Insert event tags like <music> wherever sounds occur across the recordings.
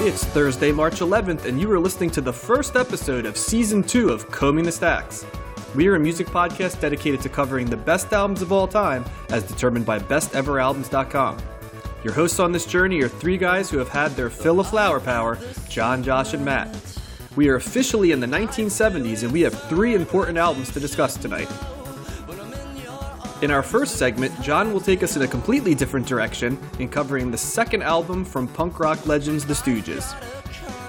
It's Thursday, March 11th, and you are listening to the first episode of Season 2 of Combing the Stacks. We are a music podcast dedicated to covering the best albums of all time as determined by besteveralbums.com. Your hosts on this journey are three guys who have had their fill of flower power John, Josh, and Matt. We are officially in the 1970s, and we have three important albums to discuss tonight. In our first segment, John will take us in a completely different direction in covering the second album from punk rock legends The Stooges.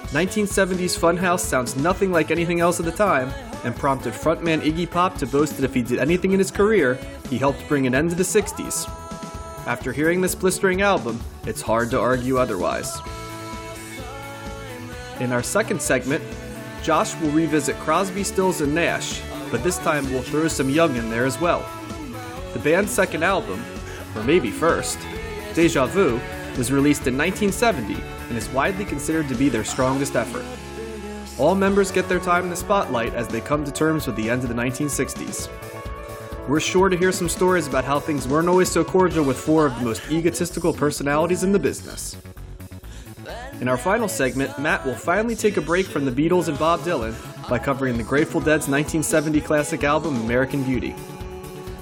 1970s Funhouse sounds nothing like anything else at the time, and prompted frontman Iggy Pop to boast that if he did anything in his career, he helped bring an end to the 60s. After hearing this blistering album, it's hard to argue otherwise. In our second segment, Josh will revisit Crosby, Stills, and Nash, but this time we'll throw some Young in there as well. The band's second album, or maybe first, Deja Vu, was released in 1970 and is widely considered to be their strongest effort. All members get their time in the spotlight as they come to terms with the end of the 1960s. We're sure to hear some stories about how things weren't always so cordial with four of the most egotistical personalities in the business. In our final segment, Matt will finally take a break from the Beatles and Bob Dylan by covering the Grateful Dead's 1970 classic album American Beauty.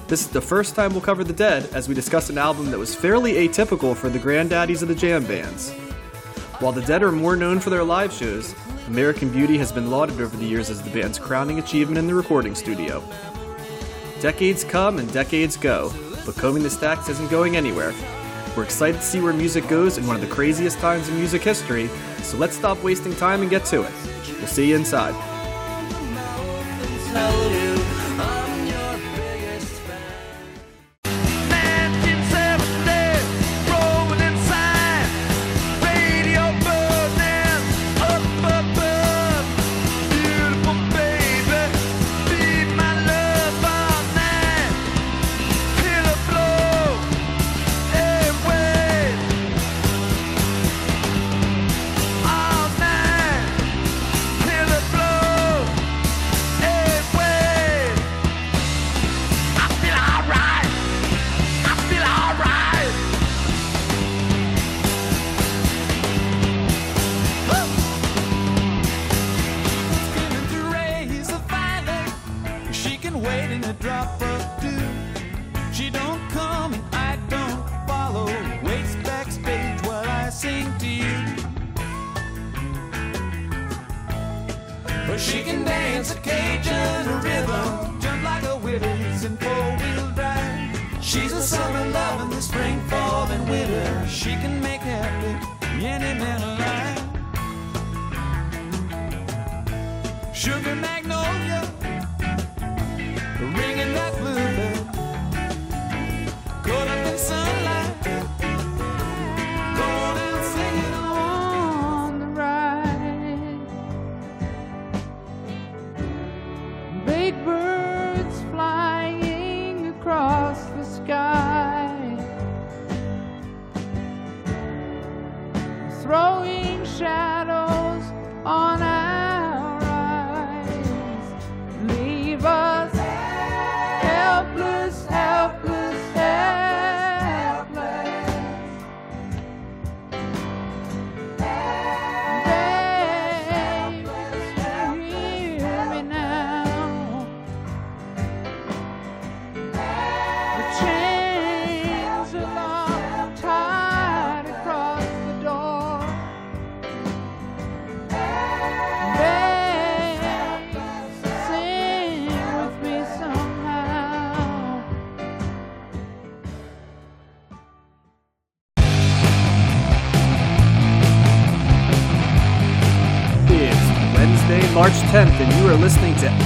This is the first time we'll cover The Dead as we discuss an album that was fairly atypical for the granddaddies of the jam bands. While The Dead are more known for their live shows, American Beauty has been lauded over the years as the band's crowning achievement in the recording studio. Decades come and decades go, but Combing the Stacks isn't going anywhere. We're excited to see where music goes in one of the craziest times in music history, so let's stop wasting time and get to it. We'll see you inside.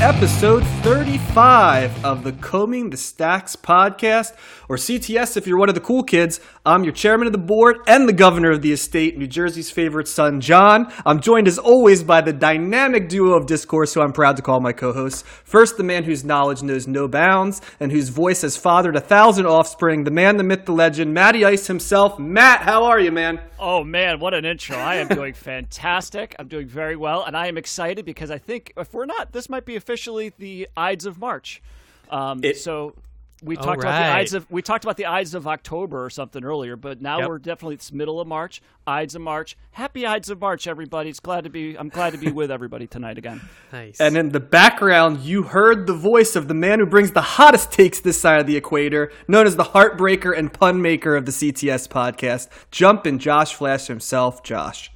To episode 35 of the Combing the Stacks podcast, or CTS if you're one of the cool kids. I'm your chairman of the board and the governor of the estate, New Jersey's favorite son, John. I'm joined as always by the dynamic duo of discourse who I'm proud to call my co hosts. First, the man whose knowledge knows no bounds and whose voice has fathered a thousand offspring, the man, the myth, the legend, Matty Ice himself. Matt, how are you, man? Oh man, what an intro! I am doing <laughs> fantastic. I'm doing very well, and I am excited because I think if we're not, this might be officially the Ides of March. Um, It- so we All talked about the. Ides of we talked about the Ides of October or something earlier, but now Yep. we're definitely it's middle of March. Ides of March. Happy Ides of March, everybody. It's glad to be I'm glad to be with everybody tonight again. <laughs> Nice. And in the background, you heard the voice of the man who brings the hottest takes this side of the equator, known as the heartbreaker and pun maker of the CTS podcast, Jumpin' Josh Flash himself, Josh.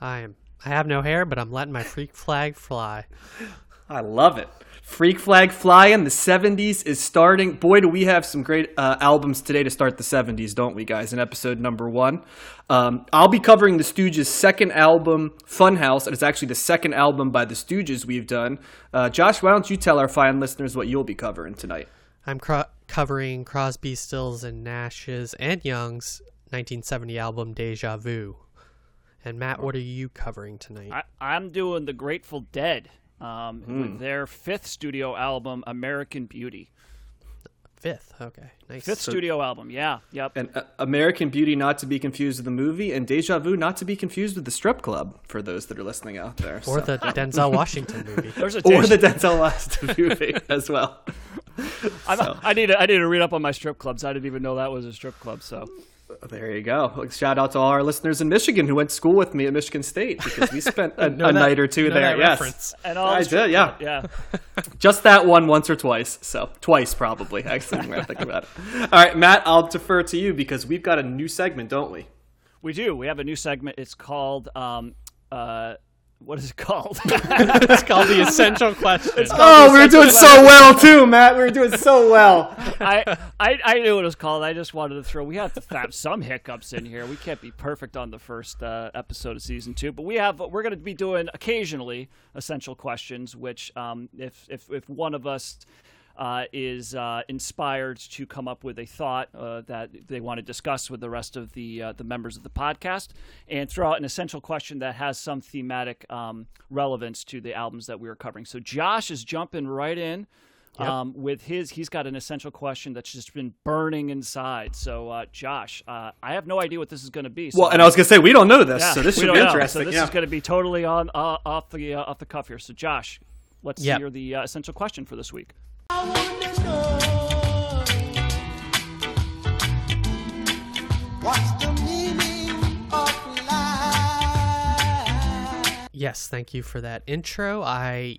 I am. I have no hair, but I'm letting my freak flag fly. I love it. Freak Flag Flying, the 70s is starting. Boy, do we have some great uh, albums today to start the 70s, don't we, guys, in episode number one. Um, I'll be covering the Stooges' second album, Funhouse, and it's actually the second album by the Stooges we've done. Uh, Josh, why don't you tell our fine listeners what you'll be covering tonight? I'm cro- covering Crosby, Stills, and Nash's and Young's 1970 album Deja Vu. And Matt, what are you covering tonight? I, I'm doing the Grateful Dead um, Hmm. with their fifth studio album, American Beauty. Fifth. Okay. Nice. Fifth studio album, yeah, yep. And uh, American Beauty, not to be confused with the movie, and Deja Vu, not to be confused with the strip club, for those that are listening out there. or So- the <laughs> Denzel Washington movie. There's a or the Denzel Washington <laughs> movie as well. <laughs> I'm- I need to, I need to read up on my strip clubs. I didn't even know that was a strip club. So There you go. Shout out to all our listeners in Michigan who went to school with me at Michigan State because we spent a, <laughs> Know a that- night or two know there. that Yes, reference. and all I did. Yeah, yeah. <laughs> just that one once or twice. So twice probably. Actually, when I think about it. All right, Matt, I'll defer to you because we've got a new segment, don't we? We do. We have a new segment. It's called um, uh, what is it called? <laughs> it's called the essential question. Oh, we were doing so well too, Matt. We were doing so well. <laughs> I, I I knew what it was called. I just wanted to throw. We have to have some hiccups in here. We can't be perfect on the first uh, episode of season two, but we have. We're going to be doing occasionally essential questions, which um, if if if one of us. Uh, is uh, inspired to come up with a thought uh, that they want to discuss with the rest of the uh, the members of the podcast, and throw out an essential question that has some thematic um, relevance to the albums that we are covering. So Josh is jumping right in um, with his. He's got an essential question that's just been burning inside. So, uh, Josh, uh, I have no idea what this is going to be. So Well, and I was gonna say we don't know this, yeah, so this should don't be know. interesting. So this yeah. is going to be totally on uh, off the uh, off the cuff here. So, Josh, let's Yep. hear the uh, essential question for this week. Yes, thank you for that intro. I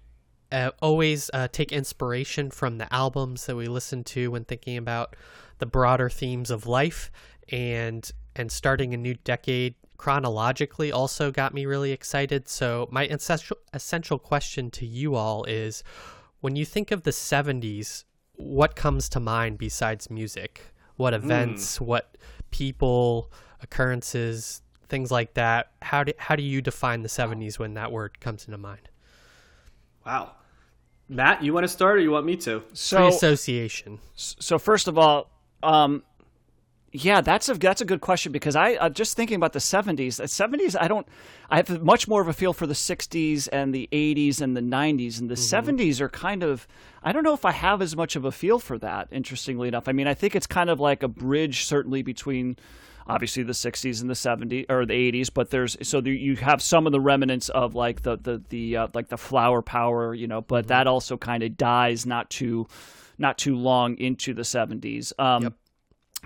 uh, always uh, take inspiration from the albums that we listen to when thinking about the broader themes of life, and and starting a new decade chronologically also got me really excited. So my essential essential question to you all is, when you think of the '70s, what comes to mind besides music? What events? What people? Occurrences? Things like that. How do how do you define the '70s when that word comes into mind? wow. Matt, you want to start, or you want me to? So, Free association. so first of all, um, yeah, that's a that's a good question because I uh, just thinking about the '70s. The '70s, I don't. I have much more of a feel for the '60s and the '80s and the '90s, and the '70s are kind of. I don't know if I have as much of a feel for that. Interestingly enough, I mean, I think it's kind of like a bridge, certainly between. Obviously, the '60s and the '70s or the '80s, but there's so there, you have some of the remnants of like the the the uh, like the flower power, you know, but that also kind of dies not too not too long into the '70s. Um,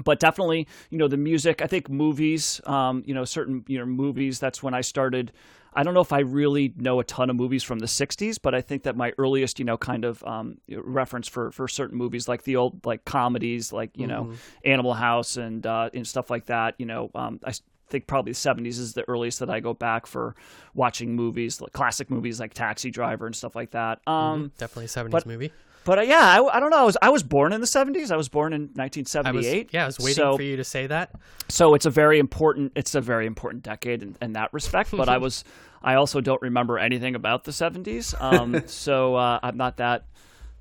but definitely you know the music i think movies um, you know certain you know movies that's when i started. I don't know if i really know a ton of movies from the 60s but i think that my earliest you know kind of um, reference for for certain movies like the old like comedies like you know animal house and uh, and stuff like that you know um, i think probably the 70s is the earliest that i go back for watching movies like classic movies like taxi driver and stuff like that. Um, Definitely '70s but- movie. But uh, yeah I, I don't know. I was, I was born in the 70s i was born in 1978 yeah, I was waiting so, for you to say that. so it's a very important it's a very important decade in, in that respect but i <laughs> was i also don't remember anything about the 70s um, <laughs> so uh, i'm not that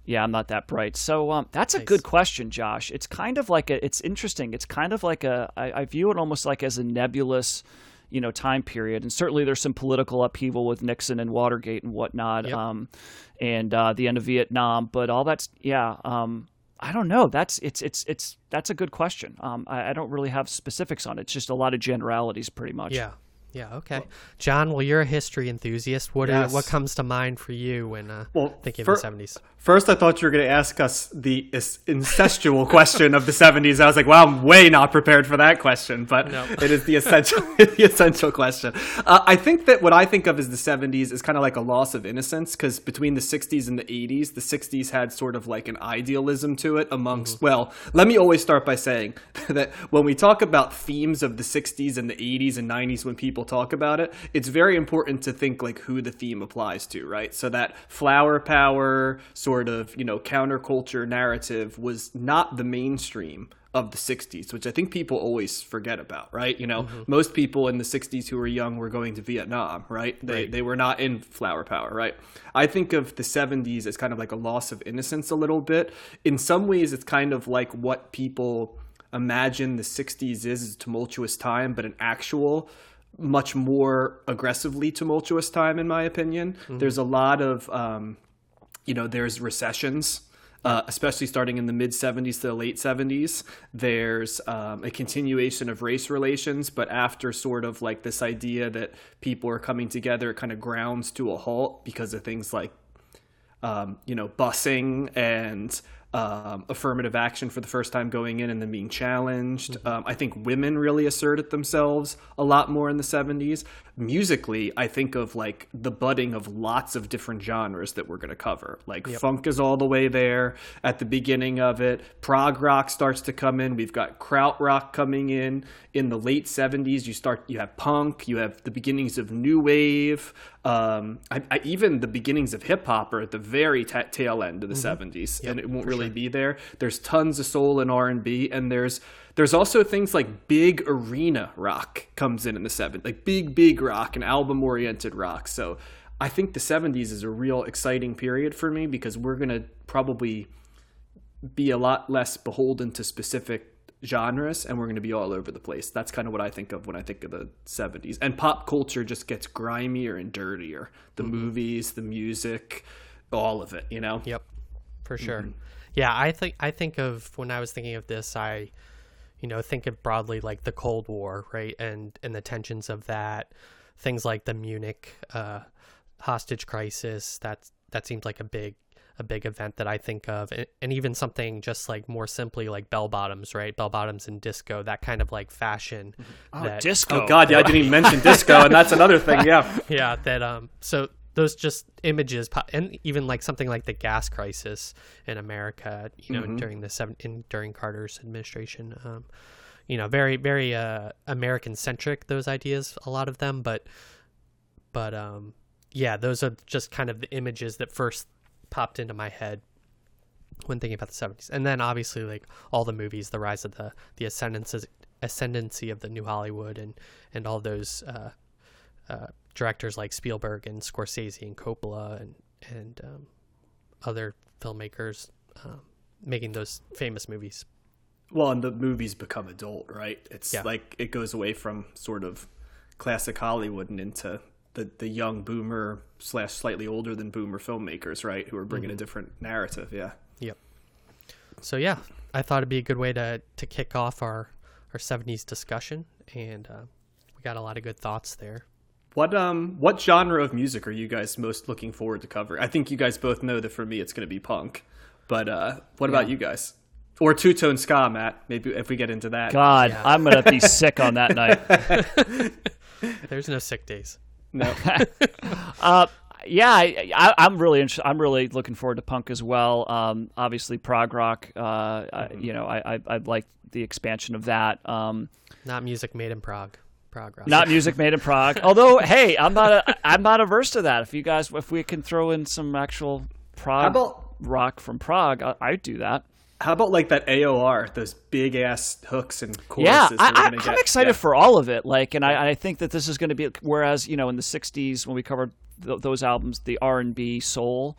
yeah i'm not that bright. So um, that's a Nice. good question josh. It's kind of like a it's interesting. It's kind of like a I, I view it almost like as a nebulous you know time period and certainly there's some political upheaval with nixon and watergate and whatnot Yep. um, and uh, the end of vietnam but all that's yeah um, I don't know. That's it's it's it's that's a good question. Um, I, I don't really have specifics on it. It's just a lot of generalities, pretty much. Yeah, Yeah. Okay. John, well, you're a history enthusiast. What are, what comes to mind for you when uh, Well, thinking fir- of the '70s? First, I thought you were going to ask us the incestual question of the 70s. I was like, wow, I'm way not prepared for that question, but <laughs> it is the essential, <laughs> the essential question. Uh, I think that what I think of as the 70s is kind of like a loss of innocence because between the 60s and the 80s, the 60s had sort of like an idealism to it amongst, well, let me always start by saying <laughs> that when we talk about themes of the 60s and the 80s and 90s, when people talk about it, it's very important to think like who the theme applies to, right? So that flower power, sort of, you know, counterculture narrative was not the mainstream of the 60s, which I think people always forget about, right? You know, mm-hmm. most people in the 60s who were young were going to Vietnam, right? They, they were not in flower power, right? I think of the 70s as kind of like a loss of innocence a little bit. In some ways, it's kind of like what people imagine the 60s is, is a tumultuous time, but an actual much more aggressively tumultuous time, in my opinion. There's a lot of, um, you know, there's recessions. Uh, especially starting in the mid 70s to the late 70s, there's um, a continuation of race relations, but after sort of like this idea that people are coming together, it kind of grounds to a halt because of things like um, you know, busing and um, affirmative action for the first time going in and then being challenged. Um, I think women really asserted themselves a lot more in the 70s. Musically, I think of like the budding of lots of different genres that we're going to cover. Like funk is all the way there at the beginning of it. Prog rock starts to come in. We've got krautrock coming in. In the late 70s, you start you have punk, you have the beginnings of new wave. Um, I, I, even the beginnings of hip hop are at the very ta tail end of the 70s, and it won't really be there. There's tons of soul and R and B, and there's there's also things like big arena rock comes in in the 70s, like big big rock and album oriented rock. So I think the 70s is a real exciting period for me because we're gonna probably be a lot less beholden to specific genres and we're going to be all over the place. That's kind of what I think of when I think of the 70s. And pop culture just gets grimier and dirtier. The mm-hmm. movies, the music, all of it, you know? Yep, for sure. Mm-hmm. Yeah, I think I think of when I was thinking of this, I, you know, think of broadly like the Cold War, right, and and the tensions of that, things like the Munich uh, hostage crisis. That that seems like a big a big event that I think of, and, and even something just like more simply like bell bottoms, right? Bell bottoms and disco, that kind of like fashion. that, disco. Oh god, yeah, I didn't even mention disco and that's another thing, yeah. <laughs> yeah that um so those just images and even like something like the gas crisis in america you know during the seven in during carter's administration um you know very very uh american centric those ideas a lot of them but but um yeah those are just kind of the images that first popped into my head when thinking about the 70s and then obviously like all the movies the rise of the the ascendancy ascendancy of the new hollywood and and all those uh uh, directors like Spielberg and Scorsese and Coppola and and um, other filmmakers um, making those famous movies. Well, and the movies become adult, right? It's Yeah. like it goes away from sort of classic Hollywood and into the, the young boomer slash slightly older than boomer filmmakers, right? Who are bringing a different narrative, yeah. Yep. So yeah, I thought it'd be a good way to to kick off our our '70s discussion, and uh, we got a lot of good thoughts there. What um what genre of music are you guys most looking forward to cover? I think you guys both know that for me it's going to be punk. But uh what about you guys? Or two tone ska, Matt. Maybe if we get into that. God, I'm gonna be <laughs> sick on that night. <laughs> There's no sick days. No. <laughs> Uh, yeah, I, I, I'm really interested. I'm really looking forward to punk as well. Um, obviously, prog rock. Uh, I, you know, I, I I like the expansion of that. Um, Not music made in Prague. Prague rock. not music made in Prague. <laughs> Although, hey, I'm not a, I'm not averse to that. If you guys, if we can throw in some actual prog about- rock from Prague, I, I'd do that. How about like that AOR, those big ass hooks and choruses? Yeah, I, I, I'm get? excited Yeah. for all of it. Like, and I, I think that this is going to be. Whereas, you know, in the '60s when we covered th- those albums, the R&B soul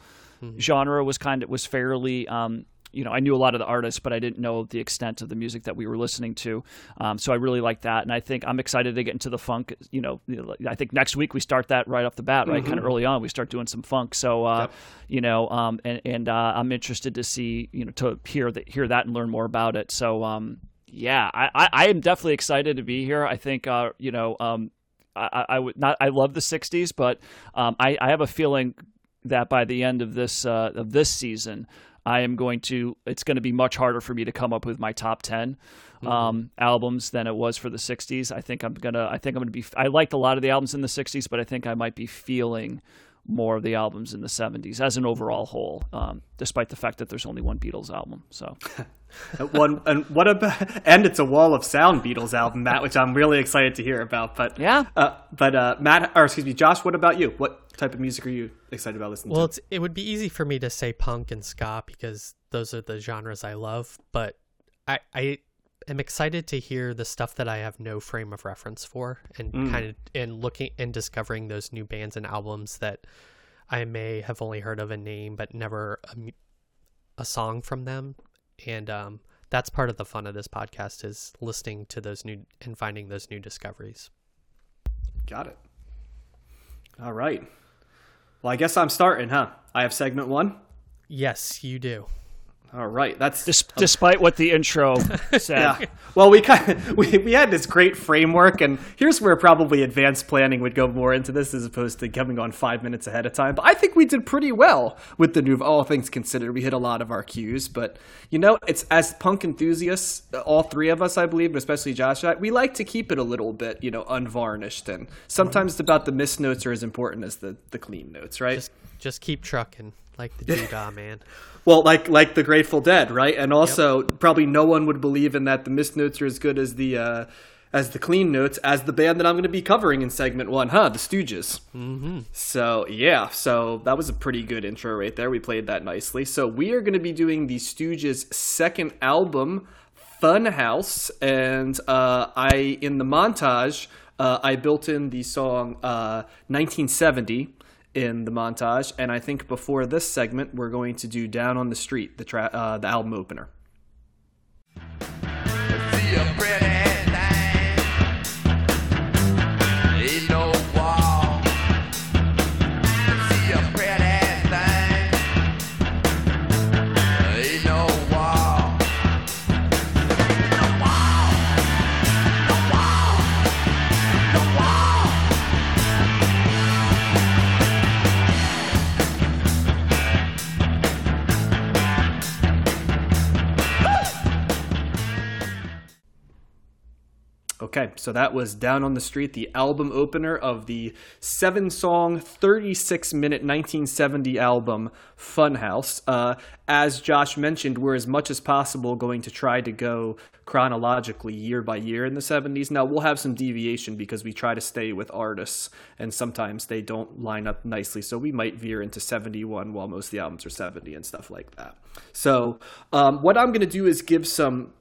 genre was kind of was fairly. Um, you know, I knew a lot of the artists, but I didn't know the extent of the music that we were listening to. Um, so I really like that, and I think I'm excited to get into the funk. You know, I think next week we start that right off the bat, right? Kind of early on, we start doing some funk. So, uh, you know, um, and and uh, I'm interested to see, you know, to hear that hear that and learn more about it. So, um, yeah, I, I, I am definitely excited to be here. I think, uh, you know, um, I, I, I would not. I love the '60s, but um, I, I have a feeling that by the end of this uh, of this season, I am going to. It's going to be much harder for me to come up with my top 10 um, albums than it was for the '60s. I think I'm gonna. I think I'm gonna be. I liked a lot of the albums in the '60s, but I think I might be feeling more of the albums in the '70s as an overall whole, um, despite the fact that there's only one Beatles album. So <laughs> One and what about and it's a Wall of Sound Beatles album, Matt, which I'm really excited to hear about. But Yeah. uh, but uh, Matt, or excuse me, Josh, what about you? What type of music are you excited about listening Well, to? Well, it would be easy for me to say punk and ska because those are the genres I love, but I, I am excited to hear the stuff that I have no frame of reference for and kind of and looking and discovering those new bands and albums that I may have only heard of a name but never a, a song from them. And um, that's part of the fun of this podcast is listening to those new and finding those new discoveries. Got it. All right. Well, I guess I'm starting, huh? I have segment one. Yes, you do. All right, that's Dis- despite what the intro <laughs> said, yeah. Well, we kind of, <laughs> we we had this great framework, and here's where probably advanced planning would go more into this as opposed to coming on five minutes ahead of time. But I think we did pretty well with the new. All things considered, we hit a lot of our cues. But you know, it's as punk enthusiasts, all three of us, I believe, especially Josh, I, we like to keep it a little bit, you know, unvarnished. And sometimes about the missed notes are as important as the the clean notes, right? Just just keep trucking like the <laughs> Doo Dah man. Well, like like the Grateful Dead, right? And also, probably no one would believe in that the missed notes are as good as the uh, as the clean notes as the band that I'm going to be covering in segment one, huh? The Stooges. Mm-hmm. So yeah, so that was a pretty good intro right there. We played that nicely. So we are going to be doing the Stooges' second album, Funhouse, and uh, I in the montage. Uh, I built in the song uh, 1970 in the montage, and I think before this segment, we're going to do "Down on the Street," the tra- uh, the album opener. Okay, so that was Down on the Street, the album opener of the seven song, 36 minute 1970 album Funhouse. Uh, as Josh mentioned, we're as much as possible going to try to go chronologically year by year in the 70s. Now, we'll have some deviation because we try to stay with artists, and sometimes they don't line up nicely, so we might veer into 71 while most of the albums are 70 and stuff like that. So, um, what I'm going to do is give some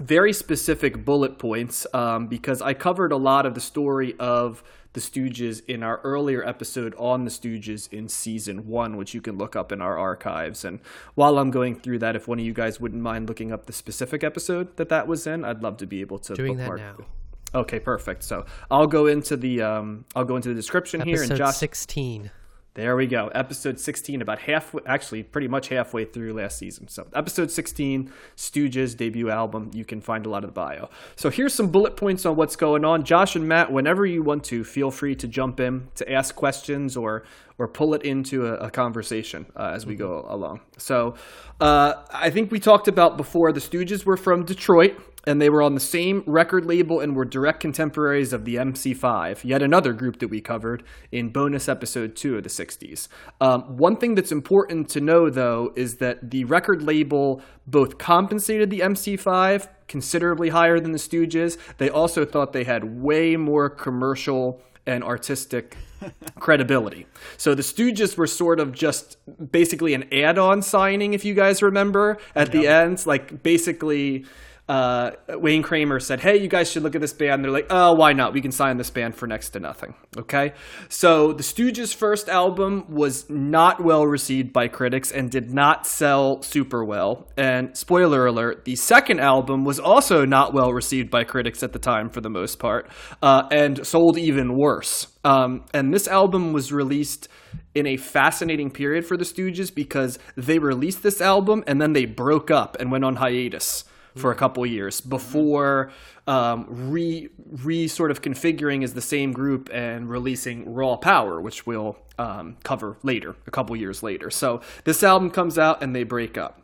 very specific bullet points um, because I covered a lot of the story of the Stooges in our earlier episode on the Stooges in season one, which you can look up in our archives. And while I'm going through that, if one of you guys wouldn't mind looking up the specific episode that that was in, I'd love to be able to Doing that bookmark now. Okay, perfect. So I'll go into the um, I'll go into the description here, and Episode Josh, sixteen. There we go. Episode 16, about half, actually, pretty much halfway through last season. So, episode 16, Stooges debut album. You can find a lot of the bio. So, here's some bullet points on what's going on. Josh and Matt, whenever you want to, feel free to jump in to ask questions or or pull it into a, a conversation uh, as we go along. So, uh, I think we talked about before the Stooges were from Detroit and they were on the same record label and were direct contemporaries of the MC5, yet another group that we covered in bonus episode two of the 60s. Um, one thing that's important to know, though, is that the record label both compensated the MC5 considerably higher than the Stooges. They also thought they had way more commercial and artistic <laughs> credibility. So the Stooges were sort of just basically an add-on signing, if you guys remember, at the end. Like basically, uh, Wayne Kramer said, "Hey, you guys should look at this band." They're like, "Oh, why not? We can sign this band for next to nothing." Okay, so the Stooges' first album was not well received by critics and did not sell super well. And spoiler alert: the second album was also not well received by critics at the time, for the most part, uh, and sold even worse. Um, and this album was released in a fascinating period for the Stooges because they released this album and then they broke up and went on hiatus for a couple years before um, re re sort of configuring as the same group and releasing Raw Power, which we'll um, cover later, a couple years later. So this album comes out and they break up.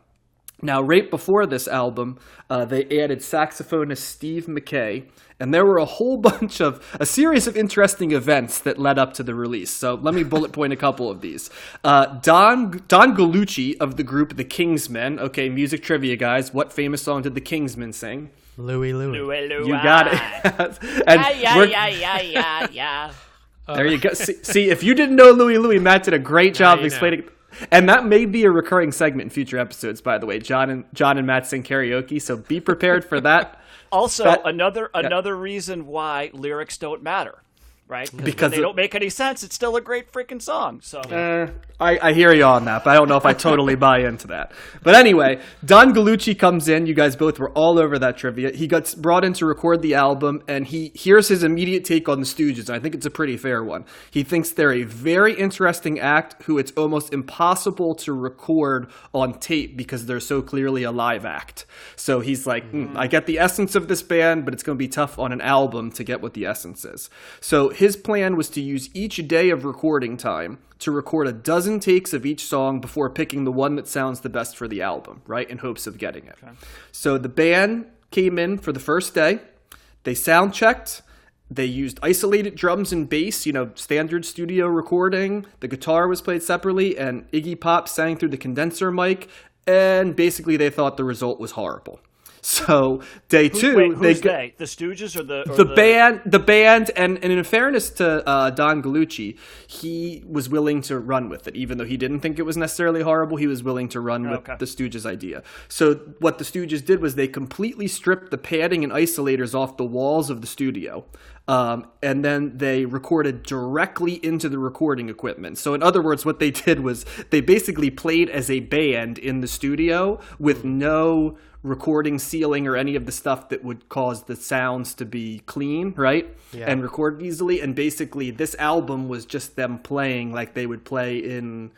Now, right before this album, uh, they added saxophonist Steve Mackay, and there were a whole <laughs> bunch of a series of interesting events that led up to the release. So let me bullet point a couple of these. Uh, Don Don Gallucci of the group The Kingsmen. Okay, music trivia guys. What famous song did The Kingsmen sing? Louie Louie. You got it. <laughs> <laughs> and Yeah, we're- yeah, yeah, yeah, yeah. There you go. See, see, if you didn't know Louis Louie, Matt did a great job explaining. know. And that may be a recurring segment in future episodes, by the way. John and John and Matt sing karaoke, so be prepared for that. <laughs> Also, That- another another reason why lyrics don't matter, right? Because they it- don't make any sense. It's still a great freaking song. So Uh, I, I hear you on that, but I don't know if I totally <laughs> buy into that. But anyway, Don Gallucci comes in. You guys both were all over that trivia. He gets brought in to record the album, and he here's his immediate take on the Stooges. And I think it's a pretty fair one. He thinks they're a very interesting act who it's almost impossible to record on tape because they're so clearly a live act. So he's like, "Hmm, I get the essence of this band, but it's going to be tough on an album to get what the essence is. So his plan was to use each day of recording time to record a dozen takes of each song before picking the one that sounds the best for the album, right? In hopes of getting it. So the band came in for the first day. They sound checked. They used isolated drums and bass, you know, standard studio recording. The guitar was played separately, and Iggy Pop sang through the condenser mic. And basically, they thought the result was horrible. <laughs> So day two, wait, they they? The Stooges or the or the band the band and, and in fairness to uh, don Gallucci, he was willing to run with it even though he didn't think it was necessarily horrible he was willing to run with Okay. the stooges idea so what the stooges did was they completely stripped the padding and isolators off the walls of the studio um, and then they recorded directly into the recording equipment. So, in other words, what they did was they basically played as a band in the studio with no recording ceiling or any of the stuff that would cause the sounds to be clean, right? Yeah. And recorded easily. And basically, this album was just them playing like they would play in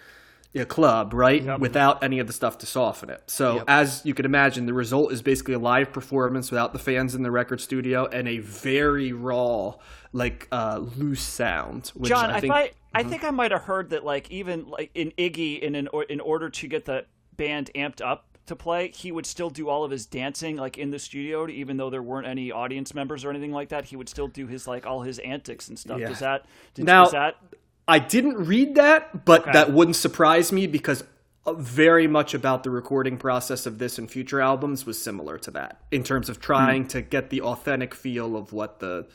a club, right? Without any of the stuff to soften it. So, Yep. as you can imagine, the result is basically a live performance without the fans in the record studio and a very raw, like uh, loose sound. Which John, I I think I, I think I might have heard that like even like in Iggy in an or, in order to get the band amped up to play, he would still do all of his dancing like in the studio, even though there weren't any audience members or anything like that. He would still do his like all his antics and stuff. Yeah. Does that did, Now- is that I didn't read that, but Okay. that wouldn't surprise me because uh, very much about the recording process of this and future albums was similar to that in terms of trying to get the authentic feel of what the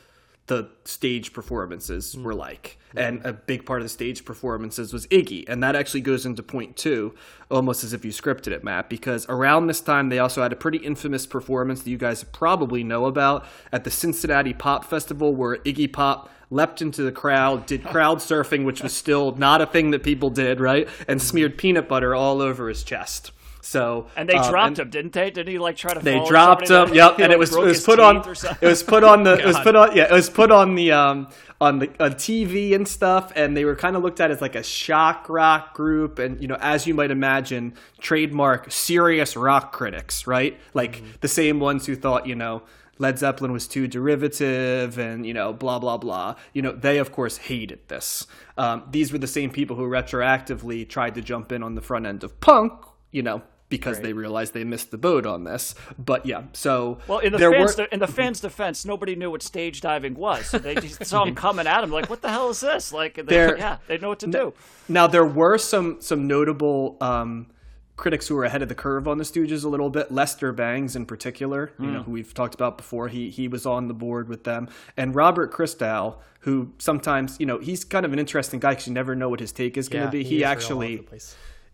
the stage performances mm. were like. And a big part of the stage performances was Iggy. And that actually goes into point two, almost as if you scripted it, Matt, because around this time they also had a pretty infamous performance that you guys probably know about at the Cincinnati Pop Festival where Iggy Pop leapt into the crowd, did <laughs> crowd surfing, which was still not a thing that people did, right? And smeared peanut butter all over his chest. So and they um, dropped and- him, didn't they? Didn't he like try to? they dropped him. Yep, he, <laughs> and like, it was it was put on teeth or something? <laughs> it was put on the it was put on yeah it was put on the um on the on TV and stuff, and they were kind of looked at as like a shock rock group, and you know as you might imagine, trademark serious rock critics, right? Like Mm-hmm. the same ones who thought you know. Led Zeppelin was too derivative and, you know, blah, blah, blah. You know, they, of course, hated this. Um, these were the same people who retroactively tried to jump in on the front end of punk, you know, because they realized they missed the boat on this. But yeah, so Well, in the fans' were- in the fans' defense, nobody knew what stage diving was. So they just saw him <laughs> coming at him like, "What the hell is this?" Like, they, There- yeah, they know what to do. Now there were some some notable um, critics who were ahead of the curve on the Stooges a little bit. Lester Bangs, in particular, you know, who we've talked about before. He he was on the board with them, and Robert Christgau, who sometimes you know he's kind of an interesting guy because you never know what his take is going to be. He, all actually.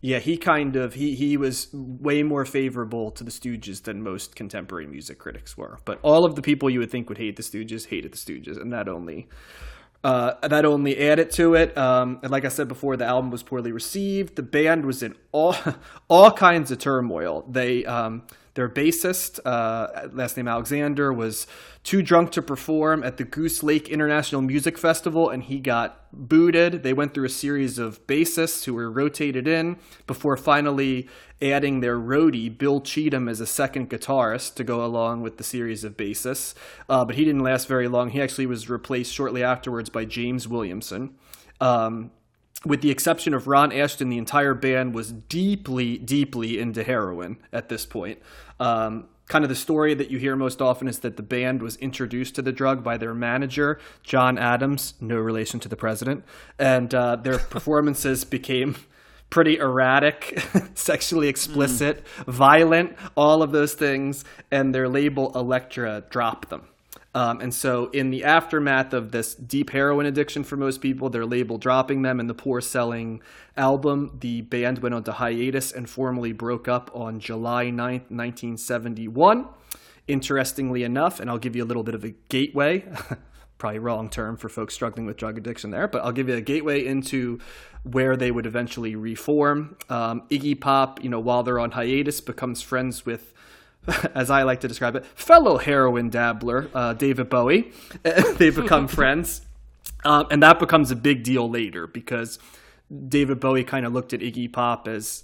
Yeah, he kind of he he was way more favorable to the Stooges than most contemporary music critics were. But all of the people you would think would hate the Stooges hated the Stooges, and that only uh, that only added to it. Um, and like I said before, the album was poorly received. The band was in all <laughs> all kinds of turmoil. They um, Their bassist, uh, last name Alexander, was too drunk to perform at the Goose Lake International Music Festival, and he got booted. They went through a series of bassists who were rotated in before finally adding their roadie, Bill Cheatham, as a second guitarist to go along with the series of bassists. Uh, but he didn't last very long. He actually was replaced shortly afterwards by James Williamson. Um, with the exception of Ron Asheton, the entire band was deeply, deeply into heroin at this point. Um, kind of the story that you hear most often is that the band was introduced to the drug by their manager, John Adams, no relation to the president, and uh, their <laughs> performances became pretty erratic, <laughs> sexually explicit, violent, all of those things, and their label Elektra dropped them. Um, and so, in the aftermath of this deep heroin addiction for most people, their label dropping them and the poor selling album, the band went on to hiatus and formally broke up on July 9th, 1971. Interestingly enough, and I'll give you a little bit of a gateway, <laughs> probably wrong term for folks struggling with drug addiction there, but I'll give you a gateway into where they would eventually reform. Um, Iggy Pop, you know, while they're on hiatus, becomes friends with <laughs> as I like to describe it, fellow heroin dabbler, uh, David Bowie. <laughs> they become <laughs> friends. Um, and that becomes a big deal later because David Bowie kind of looked at Iggy Pop as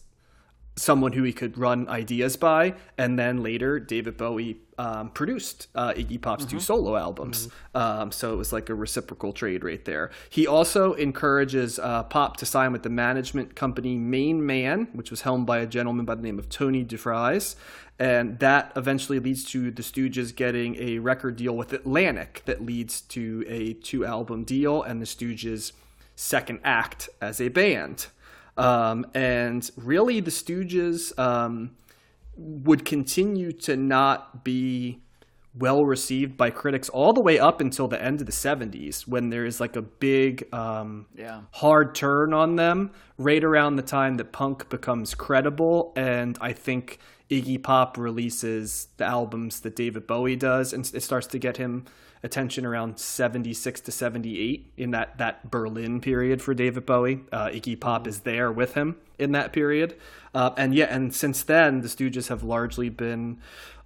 someone who he could run ideas by. And then later, David Bowie um, produced uh, Iggy Pop's two solo albums. Um, so it was like a reciprocal trade right there. He also encourages uh, Pop to sign with the management company Main Man, which was helmed by a gentleman by the name of Tony DeFries. And that eventually leads to the Stooges getting a record deal with Atlantic that leads to a two album deal and the Stooges' second act as a band. Um, and really, the Stooges um, would continue to not be well received by critics all the way up until the end of the 70s when there is like a big um, Yeah. hard turn on them right around the time that punk becomes credible and i think iggy pop releases the albums that david bowie does and it starts to get him attention around 76 to 78 in that, that berlin period for david bowie. Uh, iggy pop is there with him in that period. Uh, and yeah and since then the stooges have largely been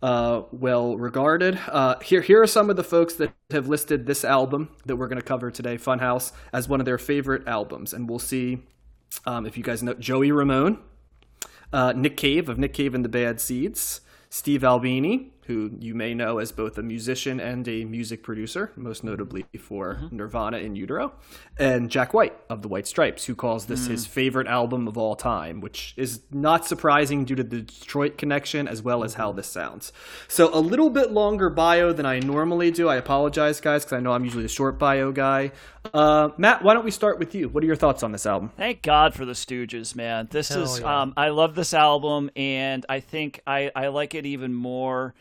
uh, well regarded. Uh, here, here are some of the folks that have listed this album that we're going to cover today, Funhouse, as one of their favorite albums, and we'll see um, if you guys know Joey Ramone, uh, Nick Cave of Nick Cave and the Bad Seeds, Steve Albini, who you may know as both a musician and a music producer, most notably for Nirvana in Utero, and Jack White of the White Stripes, who calls this his favorite album of all time, which is not surprising due to the Detroit connection as well as how this sounds. So, a little bit longer bio than I normally do. I apologize, guys, because I know I'm usually a short bio guy. Uh, Matt, why don't we start with you? What are your thoughts on this album? Thank God for the Stooges, man. This Hell is yeah. um, I love this album, and I think I, I like it even more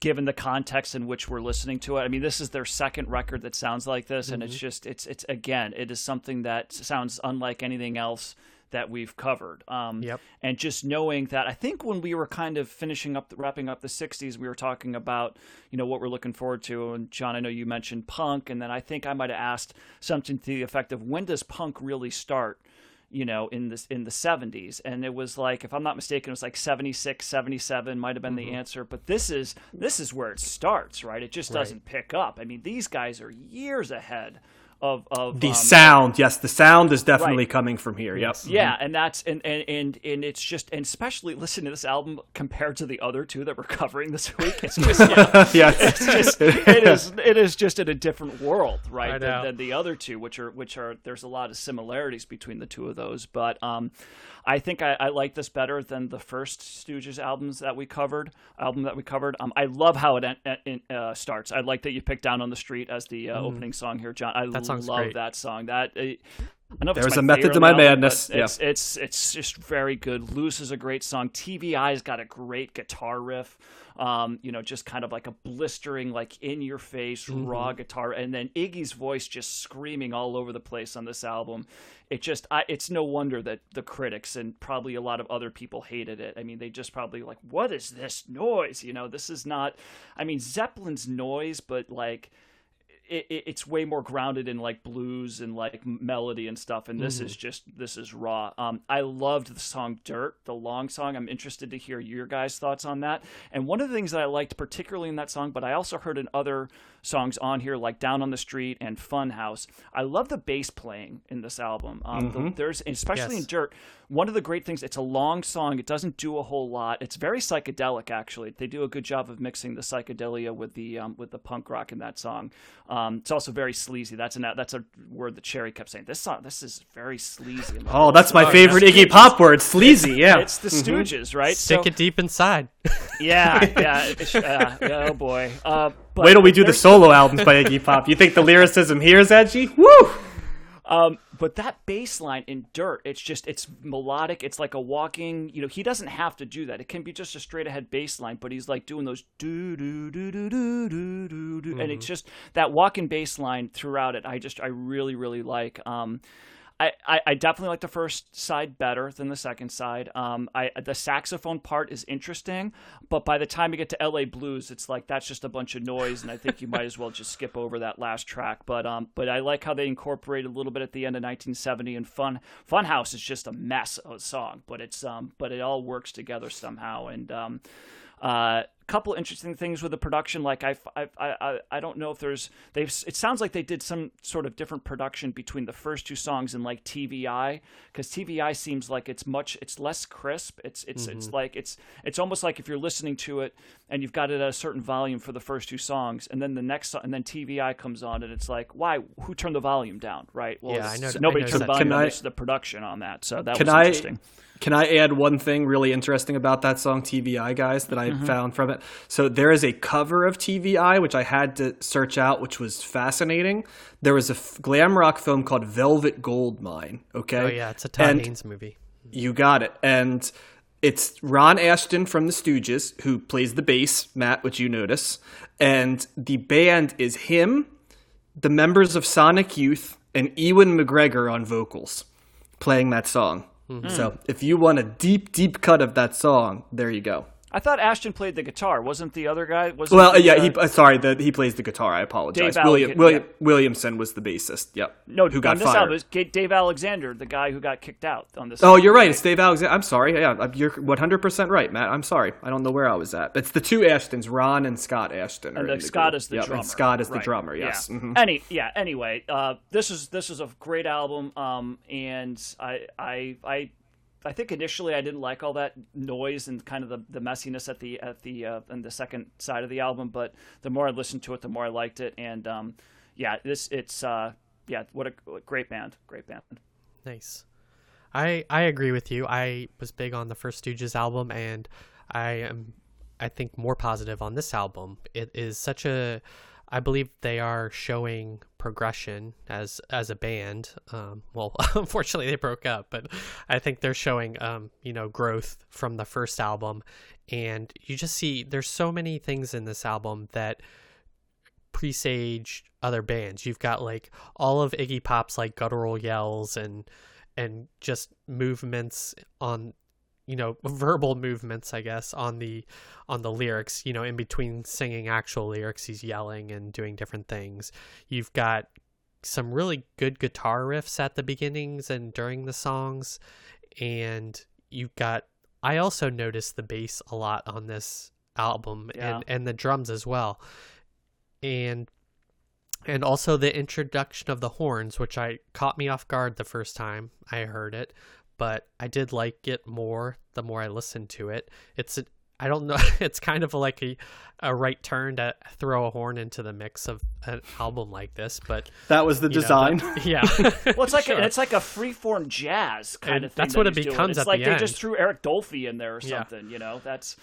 given the context in which we're listening to it. I mean, this is their second record that sounds like this, and Mm-hmm. it's just it's it's again, it is something that sounds unlike anything else that we've covered. Um, Yep. And just knowing that, I think when we were kind of finishing up, wrapping up the '60s, we were talking about you know what we're looking forward to. And John, I know you mentioned punk, and then I think I might have asked something to the effect of when does punk really start? You know in this in the 70s and it was like if i'm not mistaken it was like 76 77 might have been Mm-hmm. the answer. But this is this is where it starts right? It just doesn't pick up. I mean these guys are years ahead of of The um, sound, yes, the sound is definitely Right. coming from here. Yep. yeah, and that's and, and and and it's just and especially listen to this album compared to the other two that we're covering this week. It's just yeah, <laughs> yes. it's just it is it is just in a different world, right, than, than the other two, which are which are there's a lot of similarities between the two of those. But um, I think I, I like this better than the first Stooges albums that we covered. Album that we covered. Um, I love how it en- en- uh, starts. I like that you picked "Down on the Street" as the uh, opening song here, John. I That love great. that song. That. Uh, I know There's a method to my album, madness. but It's, it's it's just very good. Loose is a great song. T.V. Eye's got a great guitar riff. Um, you know, just kind of like a blistering, like in your face raw guitar, and then Iggy's voice just screaming all over the place on this album. It just, I, it's no wonder that the critics and probably a lot of other people hated it. I mean, they just probably like, what is this noise? You know, this is not. I mean, Zeppelin's noise, but like it, it, it's way more grounded in like blues and like melody and stuff and this Mm-hmm. is just this is raw. Um, i loved the song dirt the long song. I'm interested to hear your guys thoughts on that. And one of the things that i liked particularly in that song but i also heard in other songs on here like down on the street and fun house i love the bass playing in this album. Um, the- there's especially in dirt one of the great things it's a long song. It doesn't do a whole lot. It's very psychedelic actually. They do a good job of mixing the psychedelia with the um, with the punk rock in that song um, it's also very sleazy that's an that's a word that cherry kept saying this song this is very sleazy Oh, that's my favorite Iggy Pop word, sleazy. Yeah. it's the stooges right Stick So- it deep inside. <laughs> yeah yeah, <laughs> uh, oh boy uh, but Wait till we do the solo albums by Iggy Pop. You think the lyricism here is edgy? Woo! Um, but that bass line in Dirt, it's just it's melodic. It's like a walking. You know, he doesn't have to do that. It can be just a straight ahead bass line, but he's like doing those do do do do do do do, mm-hmm. and it's mm-hmm. just that walking bass line throughout it. I just I really really like. Um, I, I, definitely like the first side better than the second side. Um, I the saxophone part is interesting, but by the time you get to L.A. Blues, it's like that's just a bunch of noise, and I think you might as well just skip over that last track. But um, but I like how they incorporated a little bit at the end of 1970, and Fun Funhouse is just a mess of a song, but it's um, but it all works together somehow, and um, uh, couple interesting things with the production. Like I, I, I, I don't know if there's they've. It sounds like they did some sort of different production between the first two songs and like T.V. Eye because T.V. Eye seems like it's much. It's less crisp. It's it's it's mm-hmm. like it's it's almost like if you're listening to it and you've got it at a certain volume for the first two songs and then the next and then T.V. Eye comes on and it's like why who turned the volume down right? Well, Yeah, I it's- know- I nobody noticed turned the volume down. Can I- It's the production on that. So that Can was I interesting. Can I add one thing really interesting about that song T.V. Eye guys that I mm-hmm. found from it? So there is a cover of T.V. Eye which I had to search out which was fascinating. There was a f- glam rock film called Velvet Goldmine, okay? Oh yeah, it's a Todd And- Haynes movie. You got it. And it's Ron Asheton from the Stooges who plays the bass, Matt, which you notice. And the band is him, the members of Sonic Youth, and Ewan McGregor on vocals playing that song. Mm-hmm. So if you want a deep, deep cut of that song, there you go. I thought Asheton played the guitar. Wasn't the other guy? Was Well, yeah, he uh, sorry, the, he plays the guitar. I apologize. Dave William, Alec- William yeah. Williamson was the bassist. Yep. No, who got fired. album Dave Alexander, the guy who got kicked out on this. Oh, album. you're right. It's Dave Alexander. I'm sorry. Yeah, you're 100% right, Matt. I'm sorry. I don't know where I was at. It's the two Ashetons, Ron and Scott Asheton. And the the Scott is the Yep, drummer. And Scott is the drummer. Yes. Yeah. Mhm. Any yeah. Anyway, uh, this is this is a great album. Um, and I I I. I think initially I didn't like all that noise and kind of the, the messiness at the at the uh, the second side of the album, but the more I listened to it, the more I liked it, and um, yeah, this it's uh, yeah, what a what a great band, great band. Nice. I I agree with you. I was big on the first Stooges album, and I am I think more positive on this album. It is such a I believe they are showing progression as as a band. Um, well, <laughs> unfortunately, they broke up, but I think they're showing um, you know growth from the first album, and you just see there's so many things in this album that presage other bands. You've got like all of Iggy Pop's like guttural yells and and just movements on you know verbal movements I guess on the on the lyrics, you know, in between singing actual lyrics he's yelling and doing different things. You've got some really good guitar riffs at the beginnings and during the songs and you've got I also noticed the bass a lot on this album Yeah. and and the drums as well and and also the introduction of the horns which i caught me off guard the first time i heard it but i did like it more the more i listened to it it's a, i don't know <laughs> it's kind of like a, a right turn to throw a horn into the mix of an album like this but That was the you know, design. <laughs> yeah <laughs> Well, it's like Sure. a, it's like a freeform jazz kind And of thing. that's that what it he's doing. becomes It's at like the they end. just threw Eric Dolphy in there or Yeah. something. You know, that's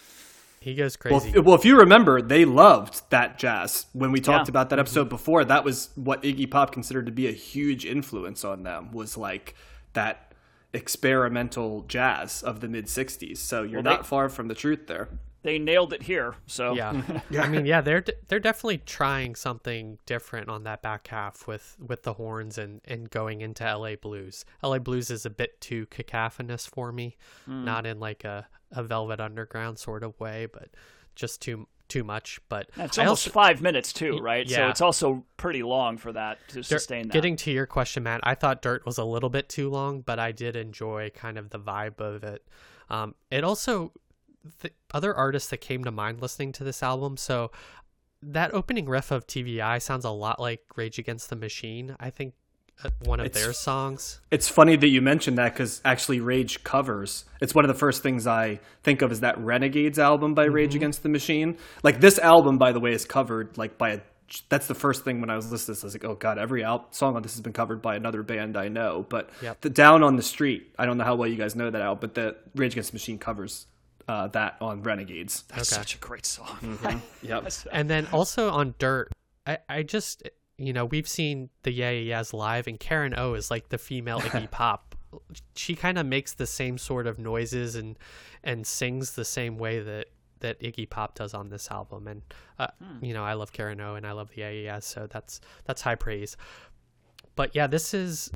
he goes Well, crazy if, well, if you remember, they loved that jazz. When we talked Yeah. about that mm-hmm. episode before, that was what Iggy Pop considered to be a huge influence on them. Was like that experimental jazz of the mid '60s. So you're Well, they- not far from the truth there. they nailed it here. So yeah. <laughs> I mean, yeah, they're they're definitely trying something different on that back half with with the horns and and going into LA Blues. LA Blues is a bit too cacophonous for me, hmm. not in like a a Velvet Underground sort of way, but just too too much. But It's almost also- five minutes too, right? Yeah. So it's also pretty long for that to Dirt- sustain that. Getting to your question, Matt, I thought Dirt was a little bit too long, but I did enjoy kind of the vibe of it. Um, it also, the other artists that came to mind listening to this album, so that opening riff of T.V. Eye sounds a lot like Rage Against the Machine. I think one of It's- their songs. It's funny that you mentioned that because actually Rage covers. It's one of the first things I think of is that Renegades album by Rage Against the Machine. Like this album, by the way, is covered like by a. That's the first thing when I was listening to this. I was like, oh god, every al- song on this has been covered by another band I know. But Yep. the Down on the Street, I don't know how well you guys know that album, but the Rage Against the Machine covers uh, that on Renegades. That's Okay. such a great song. <laughs> Yep. And then also on Dirt, I, I just, you know, we've seen the Yeah Yeah Yeahs live, and Karen O is like the female <laughs> Iggy Pop. She kind of makes the same sort of noises and and sings the same way that that Iggy Pop does on this album. And uh, you know, I love Karen O and I love the Yeah Yeah Yeahs, so that's that's high praise. But yeah, this is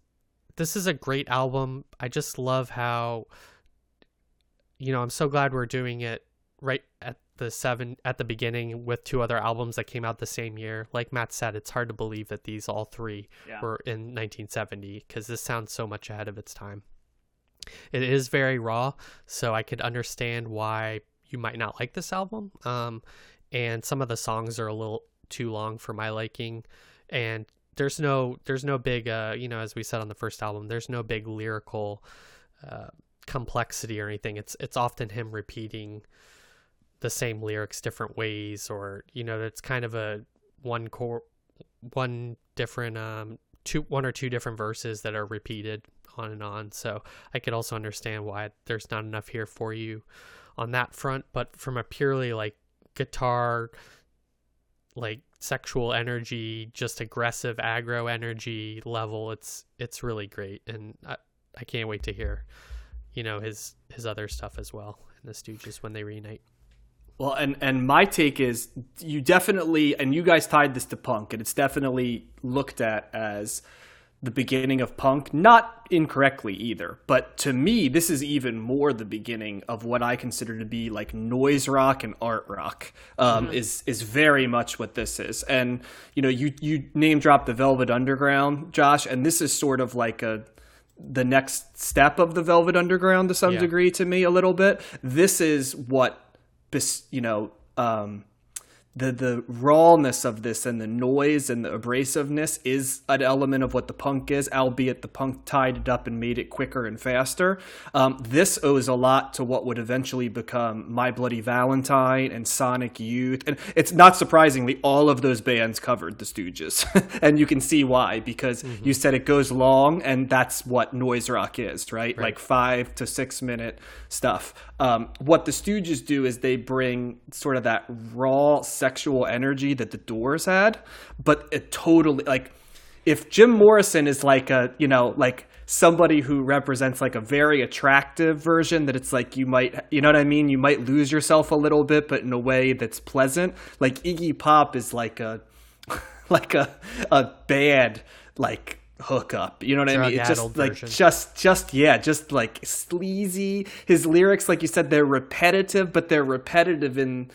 this is a great album. I just love how you know, I'm so glad we're doing it right at the seven at the beginning with two other albums that came out the same year. Like Matt said, it's hard to believe that these all three Yeah. were in 1970 because this sounds so much ahead of its time. It is very raw, so I could understand why you might not like this album. Um, and some of the songs are a little too long for my liking, and there's no there's no big uh you know as we said on the first album there's no big lyrical uh, complexity or anything. It's it's often him repeating the same lyrics different ways, or you know, it's kind of a one core, one different um two one or two different verses that are repeated on and on. So I could also understand why there's not enough here for you on that front. But from a purely like guitar, like sexual energy, just aggressive aggro energy level, it's it's really great, and I I can't wait to hear you know his his other stuff as well in the Stooges when they reunite. Well, and and my take is you definitely and you guys tied this to punk, and it's definitely looked at as the beginning of punk, not incorrectly either. But to me, this is even more the beginning of what I consider to be like noise rock and art rock. Um, Is is very much what this is. And you know, you you name drop the Velvet Underground, Josh, and this is sort of like a the next step of the Velvet Underground to some Yeah. degree to me a little bit. This is what you know um, the the rawness of this and the noise and the abrasiveness is an element of what the punk is, albeit the punk tied it up and made it quicker and faster. Um, this owes a lot to what would eventually become My Bloody Valentine and Sonic Youth, and it's not surprisingly all of those bands covered the Stooges, <laughs> and you can see why because you said it goes long, and that's what noise rock is, right? Like five to six minute stuff. Um, what the Stooges do is they bring sort of that raw sexual energy that the Doors had, but it totally like if Jim Morrison is like a you know like somebody who represents like a very attractive version that it's like you might you know what I mean? You might lose yourself a little bit but in a way that's pleasant. Like Iggy Pop is like a <laughs> like a a bad like hookup. You know what I mean? It's just like version. just just yeah just like sleazy. His lyrics like you said they're repetitive but they're repetitive in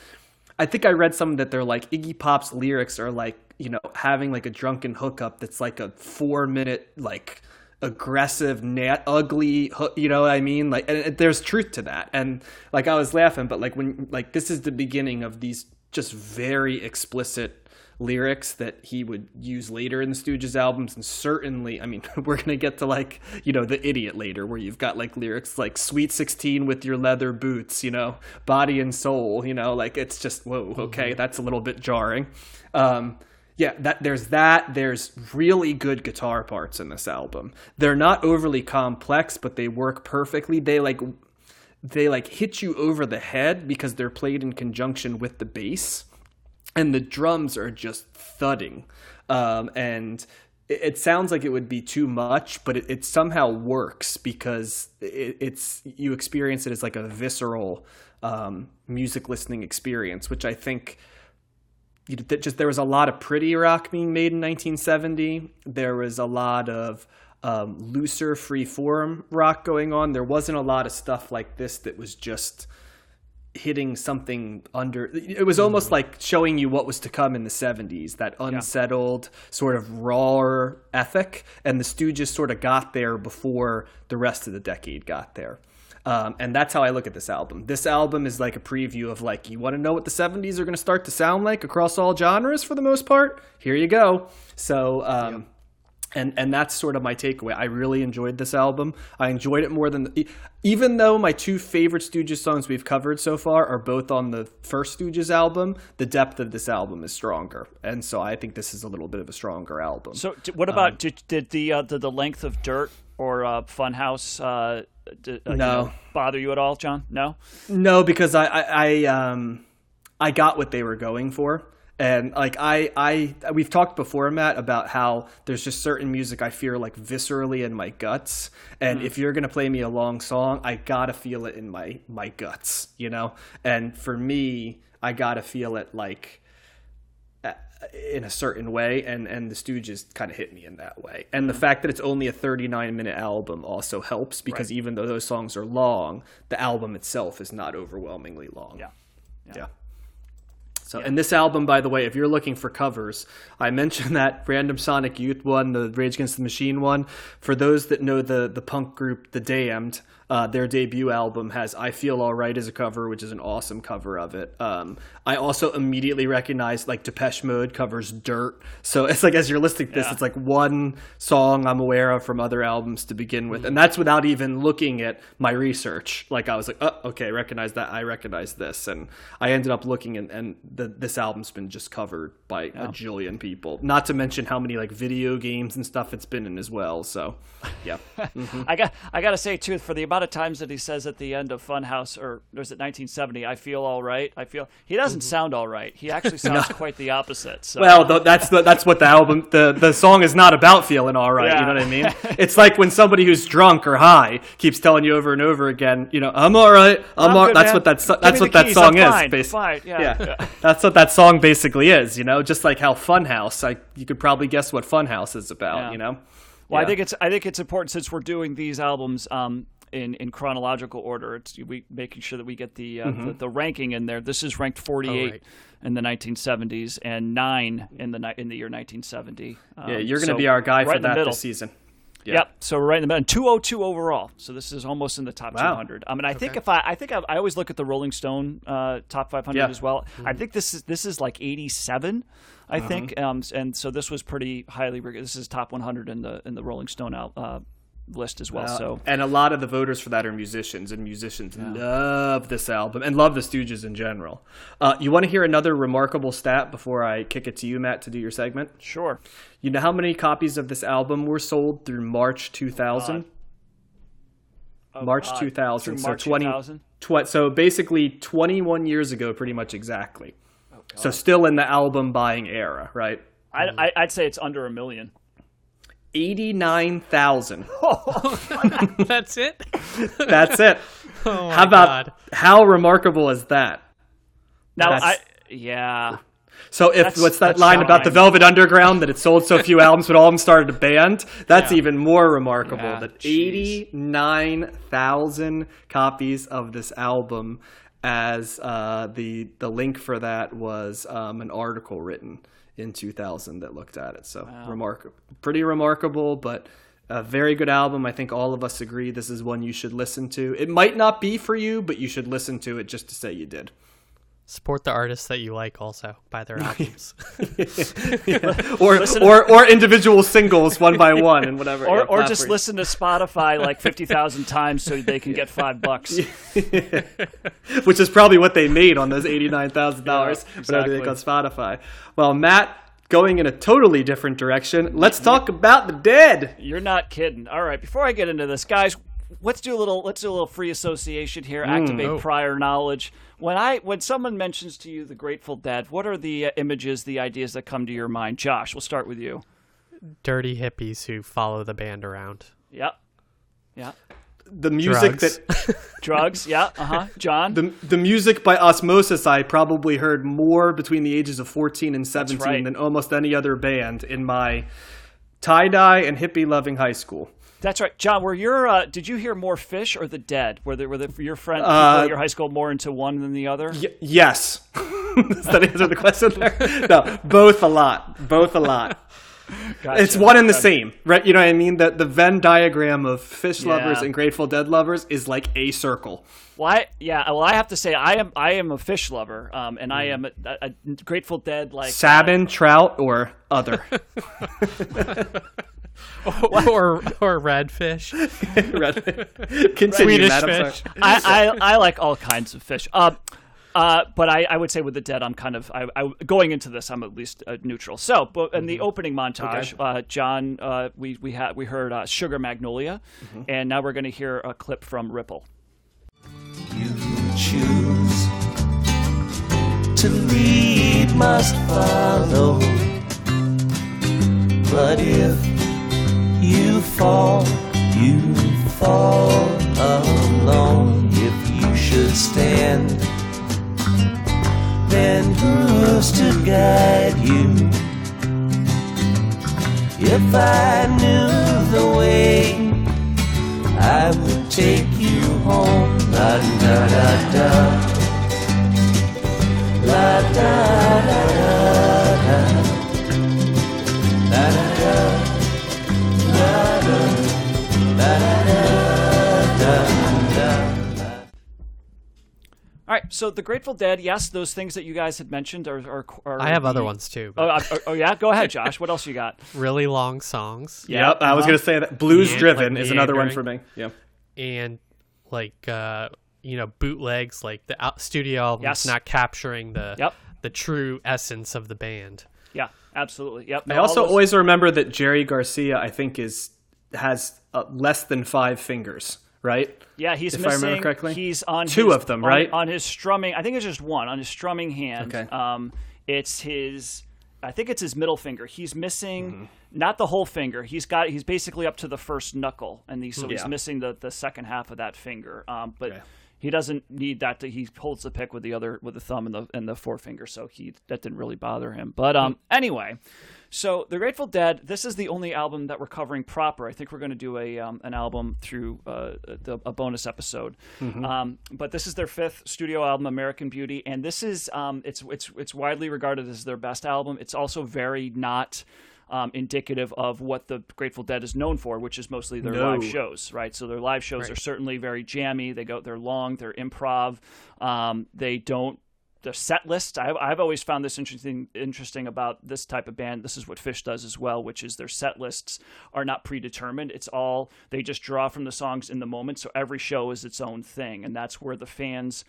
I think I read some that they're like Iggy Pop's lyrics are like, you know, having like a drunken hookup that's like a four minute, like aggressive, nat- ugly, you know what I mean? Like, and there's truth to that. And like, I was laughing, but like, when, like, this is the beginning of these just very explicit lyrics that he would use later in the Stooges albums, and certainly, I mean, <laughs> we're gonna get to like you know the idiot later, where you've got like lyrics like "Sweet Sixteen with your leather boots," you know, "Body and Soul," you know, like it's just whoa, okay, that's a little bit jarring. Um, yeah, that there's that. There's really good guitar parts in this album. They're not overly complex, but they work perfectly. They like they like hit you over the head because they're played in conjunction with the bass and the drums are just thudding. Um, and it, sounds like it would be too much but it, it somehow works because it, it's you experience it as like a visceral um, music listening experience which i think you know, just there was a lot of pretty rock being made in 1970 there was a lot of um, looser free form rock going on. There wasn't a lot of stuff like this that was just hitting something under it was almost like showing you what was to come in the 70s that unsettled sort of raw ethic and the stooges sort of got there before the rest of the decade got there. Um, and that's how i look at this album. This album is like a preview of like you want to know what the 70s are going to start to sound like across all genres for the most part? Here you go. So um, and and that's sort of my takeaway. I really enjoyed this album. I enjoyed it more than even though my two favorite Stooges songs we've covered so far are both on the first Stooges album. The depth of this album is stronger, and so I think this is a little bit of a stronger album. So, what about did, did the uh, did the length of Dirt or uh, Funhouse uh, d- uh, you No. know, bother you at all, John? No. No, because I, I, I um I got what they were going for. And like I, I, we've talked before, Matt, about how there's just certain music I feel like viscerally in my guts, and hmm. if you're gonna play me a long song, I gotta feel it in my my guts, you know. And for me, I gotta feel it like in a certain way. And and the stooges kind of hit me in that way. And the hmm. fact that it's only a 39 minute album also helps because even though those songs are long the album itself is not overwhelmingly long. Yeah. yeah. So, and this album, by the way, if you're looking for covers, I mentioned <laughs> that Random Sonic Youth one, the Rage Against the Machine one. For those that know the the punk group The Damned, uh, their debut album has "I Feel Alright" as a cover, which is an awesome cover of it. Um, I also immediately recognized like Depeche Mode covers "Dirt," so <laughs> it's like as you're listening to this, Yeah. it's like one song I'm aware of from other albums to begin with, and that's without even looking at my research. Like I was like, oh, okay, recognize that. I recognize this, and I ended up looking, and, and the, this album's been just covered by a jillion people. Not to mention how many like video games and stuff it's been in as well. So, yeah, <laughs> I got I got to say too, for the amount of times that he says at the end of Funhouse or was it 1970, I feel all right. I feel he doesn't sound all right. He actually <laughs> sounds quite the opposite. So. Well, th- that's the, that's what the album the the song is not about feeling all right. Yeah. You know what I mean? It's like when somebody who's drunk or high keeps telling you over and over again, you know, I'm all right. I'm, I'm all. good, that's man. what that so- that's what that keys, song I'm is. fine, basically. fine, yeah. <laughs> that's what that song basically is. You know, just like how Funhouse. I you could probably guess what Funhouse is about. Yeah. You know. Well, I think it's I think it's important since we're doing these albums um, in in chronological order. It's we making sure that we get the uh, Mm-hmm. the, the ranking in there. This is ranked 48 Oh, right. in the 1970s and nine in the ni- in the year 1970. Um, Yeah, you're going to so be our guy right for that this season. Yeah. Yep. So we're right in the middle. 202 overall. So this is almost in the top Wow. 200. I mean, I think if I, I think I, I always look at the Rolling Stone uh, top 500 Yeah. as well. Mm-hmm. I think this is this is like 87. I Uh-huh. think, um, and so this was pretty highly. This is top 100 in the in the Rolling Stone out, uh, list as well. so and a lot of the voters for that are musicians, and musicians love this album and love the Stooges in general. Uh, you want to hear another remarkable stat before I kick it to you, Matt, to do your segment? sure. You know how many copies of this album were sold through March 2000? March uh, 2000. through So March 20, 2000? tw- so basically 21 years ago, pretty much exactly. Oh, so still in the album buying era, right? I, I, I'd say it's under a million. 89,000. <laughs> <laughs> That's it. That's it. <laughs> Oh how about God. how remarkable is that? Now, I yeah. So if That's- what's that that's line about the. Velvet Underground that it sold so few albums, but all of them started a band? That's even more remarkable. Yeah, that jeez. eighty nine thousand copies of this album, as uh, the the link for that was um, an article written in two thousand that looked at it. So remarkable, pretty remarkable, but. A very good album. I think all of us agree this is one you should listen to. It might not be for you, but you should listen to it just to say you did. Support the artists that you like. Also, buy their <laughs> albums. <laughs> or or <laughs> or individual singles one by one and whatever. Or, yeah, or just platform. listen to Spotify like 50,000 times so they can get five bucks. which is probably what they made on those eighty nine thousand dollars Yeah, for everything on exactly. Spotify. Well, Matt, going in a totally different direction. Let's talk about the dead. You're not kidding. All right, before I get into this, guys, let's do a little let's do a little free association here. Mm. Activate Oh. prior knowledge. When I when someone mentions to you the Grateful Dead, what are the uh, images, the ideas that come to your mind? Josh, we'll start with you. Dirty hippies who follow the band around. Yep. Yeah. The music Drugs. that <laughs> Drugs. Yeah. Uh huh. John. the the music by osmosis I probably heard more between the ages of fourteen and seventeen right. than almost any other band in my tie dye and hippie loving high school. That's right, John. Were your uh, did you hear more Phish or the Dead? Were the, were the, your friend Uh, your high school more into one than the other? Y- yes. <laughs> Does that answer the question there? No, both a lot. Both a lot. Gotcha. It's one and the Okay. same, right? You know what I mean? The the Venn diagram of Phish Yeah. lovers and Grateful Dead lovers is like a circle. Well, I, yeah. Well, I have to say, I am I am a Phish lover, um, and Mm. I am a, a, a Grateful Dead like Salmon, trout, or other. <laughs> <laughs> <laughs> or or redfish. <laughs> <laughs> Continue, Swedish Matt, I'm fish. I, I, I like all kinds of fish. Uh, uh, but I, I would say with the dead, I'm kind of I, I, going into this, I'm at least uh, neutral. So, but in the opening montage, uh, John, uh, we we had we heard uh, Sugar Magnolia, and now we're going to hear a clip from Ripple. You choose to lead must follow. But if you fall, you fall alone. If you should stand, then who's to guide you? If I knew the way, I would take you home. La da da da. La da da da. So the Grateful Dead, yes, those things that you guys had mentioned are. are, are I have other ones too. Oh, but uh, oh, yeah, go ahead, Josh. What else you got? <laughs> really long songs Yep, I was uh-huh. going to say that. Blues Yeah, Driven like is another one for me. Yeah. and like uh, you know bootlegs, like the out- studio albums Yes. not capturing the Yep. the true essence of the band. Yeah, absolutely. Yep. I also those- always remember that Jerry Garcia, I think, is has uh, less than five fingers, right? Yeah, he's if I missing. remember correctly. He's on Two his- of them, right? On his strumming, I think it's just one on his strumming hand. Okay. Um, it's his. I think it's his middle finger. He's missing Mm-hmm. not the whole finger. He's got. He's basically up to the first knuckle, and he's, so he's missing the, the second half of that finger. Um, but Okay. He doesn't need that. To, he holds the pick with the other with the thumb and the and the forefinger, so he that didn't really bother him. But um, anyway. So the Grateful Dead. This is the only album that we're covering proper. I think we're going to do a um, an album through uh, the, a bonus episode. Um, but this is their fifth studio album, American Beauty, and this is um, it's it's it's widely regarded as their best album. It's also very not. Um, indicative of what the Grateful Dead is known for, which is mostly their No. live shows, right? So their live shows are certainly very jammy. They go, they're long, they're improv. Um, they don't the set lists. I've, I've always found this interesting interesting about this type of band. This is what Phish does as well, which is their set lists are not predetermined. It's all they just draw from the songs in the moment. So every show is its own thing, and that's where the fans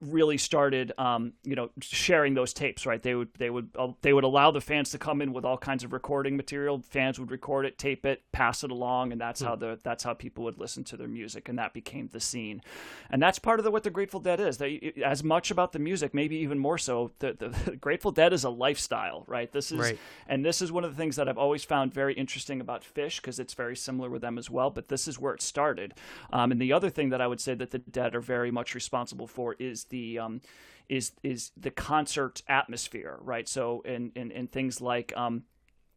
really started um, you know sharing those tapes right they would they would uh, they would allow the fans to come in with all kinds of recording material fans would record it tape it pass it along and that's how the that's how people would listen to their music and that became the scene and that's part of the, what the grateful dead is they as much about the music maybe even more so the, the <laughs> grateful dead is a lifestyle right this is Right. and this is one of the things that I've always found very interesting about Phish because it's very similar with them as well. But this is where it started. Um, and the other thing that I would say that the Dead are very much responsible for is the um, is is the concert atmosphere, right? So and and, and things like. Um,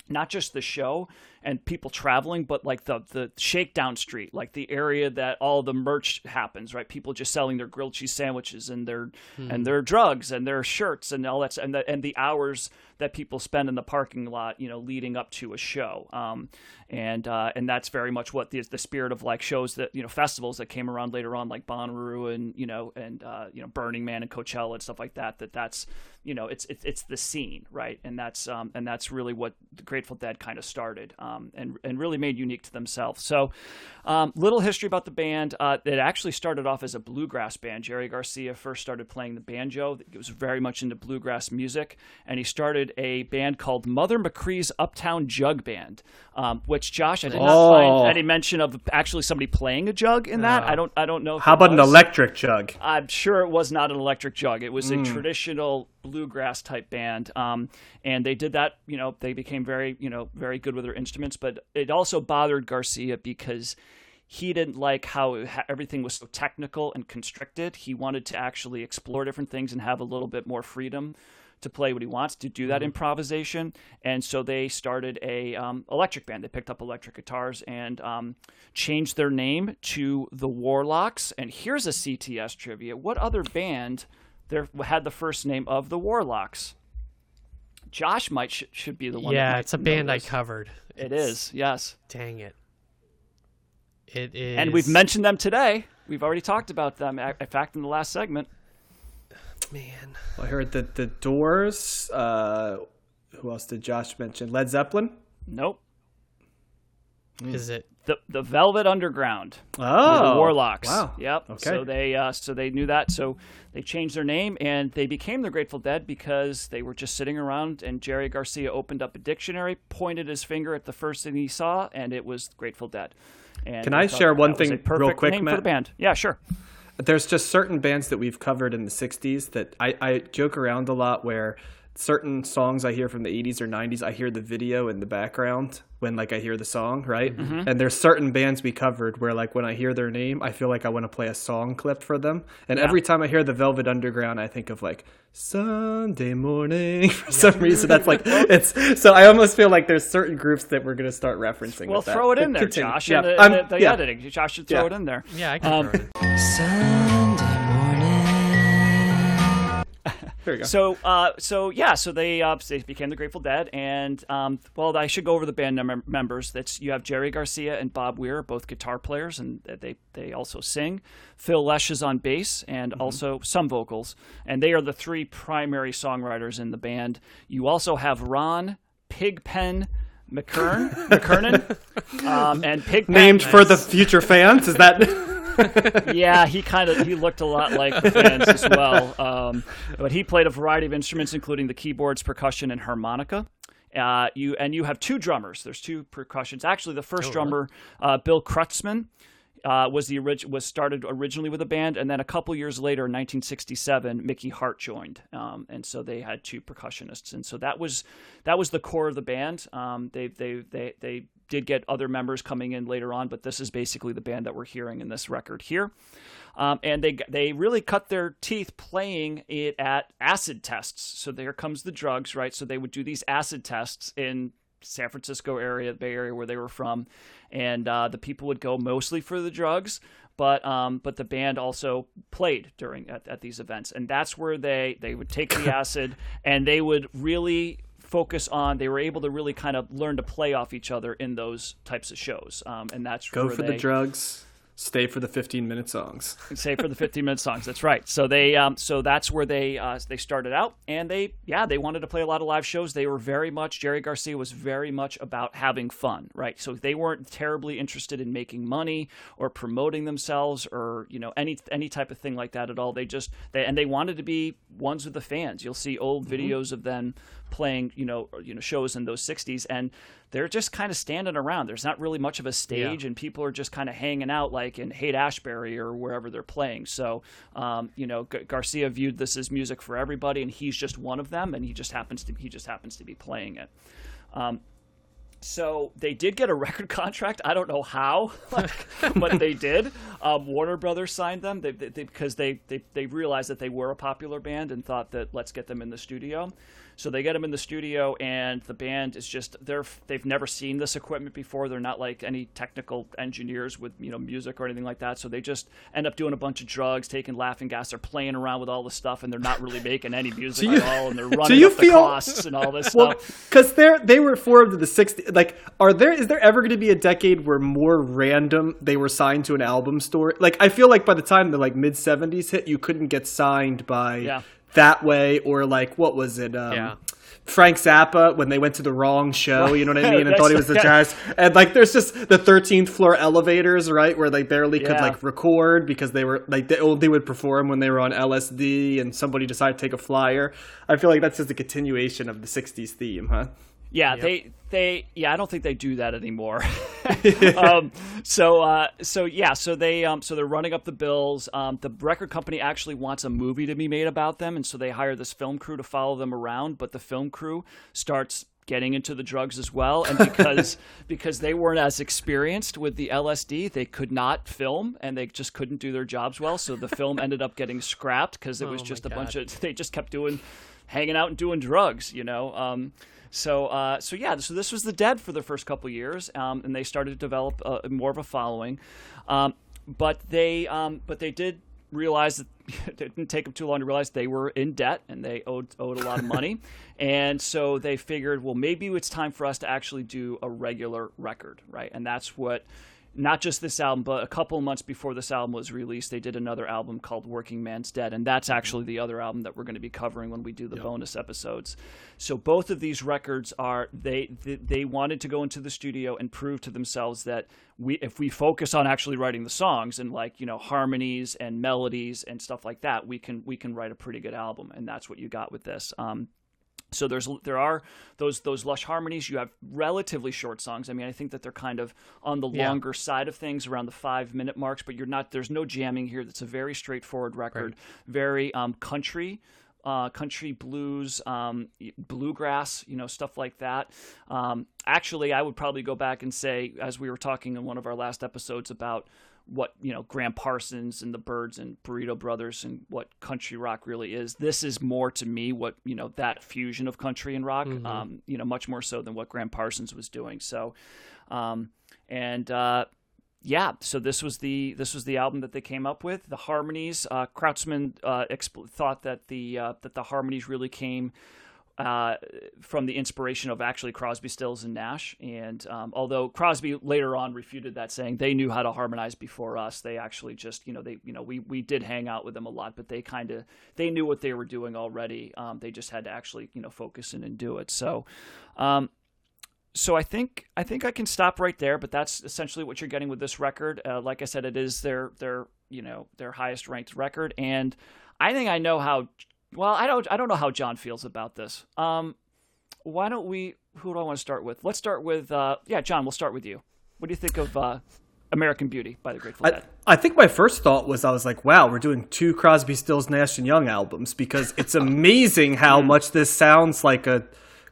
not just the show and people traveling, but like the the shakedown street, like the area that all the merch happens, right? People just selling their grilled cheese sandwiches and their and their drugs and their shirts and all that, and the and the hours that people spend in the parking lot, you know, leading up to a show. Um, and uh, and that's very much what the the spirit of like shows that you know festivals that came around later on, like Bonnaroo and you know and uh, you know Burning Man and Coachella and stuff like that. That that's you know it's it's, it's the scene, right? And that's um, and that's really what the Grateful Dead kind of started um, and and really made unique to themselves. So um, little history about the band. Uh, it actually started off as a bluegrass band. Jerry Garcia first started playing the banjo. He was very much into bluegrass music, and he started a band called Mother McCree's Uptown Jug Band, um, which Josh I did not Oh. find any mention of actually somebody playing a jug in that. No. I don't I don't know. How about an electric jug? I'm sure it was not an electric jug. It was a traditional bluegrass type band, um, and they did that. You know, they became very, you know, very good with their instruments. But it also bothered Garcia because he didn't like how everything was so technical and constricted. He wanted to actually explore different things and have a little bit more freedom to play what he wants to do that Mm-hmm. improvisation, and so they started a um, electric band. They picked up electric guitars and um, changed their name to the Warlocks. And here's a CTS trivia: What other band there had the first name of the Warlocks? Josh might sh- should be the one. yeah, it's a band I covered. It It's- is, yes. Dang it. It is. And we've mentioned them today. We've already talked about them. In fact, in the last segment. Man. I heard that the Doors. Uh, who else did Josh mention? Led Zeppelin. Nope. Is it? The the Velvet Underground. Oh, the Warlocks. Wow. Yep. Okay. So they uh, so they knew that. So they changed their name and they became the Grateful Dead because they were just sitting around and Jerry Garcia opened up a dictionary, pointed his finger at the first thing he saw, and it was Grateful Dead. And Can I share one thing real quick, name for the band? Yeah, sure. There's just certain bands that we've covered in the 60s that I, I joke around a lot where certain songs I hear from the 80s or 90s, I hear the video in the background when like I hear the song, right? Mm-hmm. And there's certain bands we covered where like when I hear their name, I feel like I want to play a song clip for them. And every time I hear the Velvet Underground, I think of like Sunday morning <laughs> for some reason. That's like <laughs> it's so I almost feel like there's certain groups that we're going to start referencing. Well, with that. throw it But in there, continue. Josh. Yeah, in the, in I'm- the, the yeah. editing. Josh should throw Yeah. it in there. Yeah, I can Um, There you go. So, uh, so yeah, so they uh, they became the Grateful Dead, and um, well, I should go over the band mem- members. That's you have Jerry Garcia and Bob Weir, both guitar players, and they they also sing. Phil Lesh is on bass and also some vocals, and they are the three primary songwriters in the band. You also have Ron Pigpen McKern <laughs> McKernan, <laughs> um, and Pigpen Named for the future fans, is that? <laughs> <laughs> yeah, he kind of he looked a lot like the fans as well. Um, but he played a variety of instruments, including the keyboards, percussion, and harmonica. Uh, you and you have two drummers. There's two percussions. Actually, the first drummer, uh, Bill Kreutzmann, uh, was the orig- was started originally with a band, and then a couple years later, in 1967, Mickey Hart joined, um, and so they had two percussionists, and so that was that was the core of the band. Um, they they they they did get other members coming in later on, but this is basically the band that we're hearing in this record here. Um, and they they really cut their teeth playing it at acid tests. So there comes the drugs, right? So they would do these acid tests in San Francisco area, Bay Area, where they were from, and uh, the people would go mostly for the drugs, but um, but the band also played during at, at these events, and that's where they they would take the <laughs> acid and they would really focus on. They were able to really kind of learn to play off each other in those types of shows, um, and that's Go for they, the drugs. Stay for the 15 minute songs. <laughs> Stay for the 15 minute songs. That's right. So they, um, so that's where they uh, they started out, and they, yeah, they wanted to play a lot of live shows. They were very much Jerry Garcia was very much about having fun, right? So they weren't terribly interested in making money or promoting themselves or you know any any type of thing like that at all. They just they and they wanted to be ones with the fans. You'll see old videos of them playing, you know, you know shows in those 60s, and they're just kind of standing around. There's not really much of a stage, and people are just kind of hanging out, like in Haight Ashbury or wherever they're playing. So, um, you know, G- Garcia viewed this as music for everybody, and he's just one of them, and he just happens to he just happens to be playing it. Um, so they did get a <laughs> record contract. I don't know how, <laughs> like, but they did. Um, Warner Brothers signed them they, they, they- because they, they they realized that they were a popular band and thought that let's get them in the studio. So they get them in the studio, and the band is just they're they've never seen this equipment before. They're not like any technical engineers with you know music or anything like that. So they just end up doing a bunch of drugs, taking laughing gas. They're playing around with all the stuff, and they're not really making any <laughs> music you- at all. And they're <laughs> running up the costs and all this <laughs> Well, stuff. because they're they were formed in the 60s. Like, are there is there ever going to be a decade where more random they were signed to an album store? Like, I feel like by the time the like mid 70s hit, you couldn't get signed by Yeah. That way or like what was it? Um, Yeah. Frank Zappa when they went to the wrong show, you know what I mean, and <laughs> thought he was the jazz. And like, there's just the 13th floor elevators, right, where they barely could like record because they were like they only would perform when they were on LSD, and somebody decided to take a flyer. I feel like that's just a continuation of the 60s theme, huh? Yeah, they they yeah, I don't think they do that anymore. <laughs> <laughs> um, so uh, so yeah, so they um, so they're running up the bills. Um, the record company actually wants a movie to be made about them, and so they hire this film crew to follow them around. But the film crew starts getting into the drugs as well, and because <laughs> because they weren't as experienced with the LSD, they could not film, and they just couldn't do their jobs well. So the film ended up getting scrapped because it was Oh just a God. bunch of they just kept doing hanging out and doing drugs, you know. Um, so, uh, so yeah, so this was the Dead for the first couple years, um, and they started to develop uh, more of a following. Um, but they, um, but they did realize that <laughs> it didn't take them too long to realize they were in debt and they owed owed a lot of money, <laughs> and so they figured, well, maybe it's time for us to actually do a regular record, right? And that's what not just this album, but a couple months before this album was released, they did another album called Workingman's Dead, and that's actually the other album that we're going to be covering when we do the bonus episodes. So both of these records are they, they they wanted to go into the studio and prove to themselves that we if we focus on actually writing the songs and like you know harmonies and melodies and stuff like that, we can we can write a pretty good album, and that's what you got with this. Um, so there's there are those those lush harmonies. You have relatively short songs. I mean, I think that they're kind of on the Yeah. longer side of things, around the five minute marks. But you're not. There's no jamming here. That's a very straightforward record. Very um, country. Uh, country blues, um, bluegrass, you know, stuff like that. Um, actually, I would probably go back and say, as we were talking in one of our last episodes about what you know Gram Parsons and the Byrds and Burrito Brothers and what country rock really is. This is more to me what you know that fusion of country and rock. Um, you know, much more so than what Gram Parsons was doing. So, um, and uh, yeah, so this was the this was the album that they came up with. The harmonies, uh, Kreutzmann uh, expl- thought that the uh, that the harmonies really came uh, from the inspiration of actually Crosby, Stills, and Nash. And um, although Crosby later on refuted that, saying they knew how to harmonize before us, they actually just you know they you know we we did hang out with them a lot, but they kind of they knew what they were doing already. Um, they just had to actually you know focus in and do it. So. Um, so I think I think I can stop right there, but that's essentially what you're getting with this record. Uh, like I said, it is their their you know their highest ranked record, and I think I know how. Well, I don't I don't know how John feels about this. Um, why don't we? Who do I want to start with? Let's start with uh, yeah, John. We'll start with you. What do you think of uh, American Beauty by the Grateful I, Dead? I think my first thought was I was like, wow, we're doing two Crosby, Stills, Nash and Young albums because it's <laughs> amazing how much this sounds like a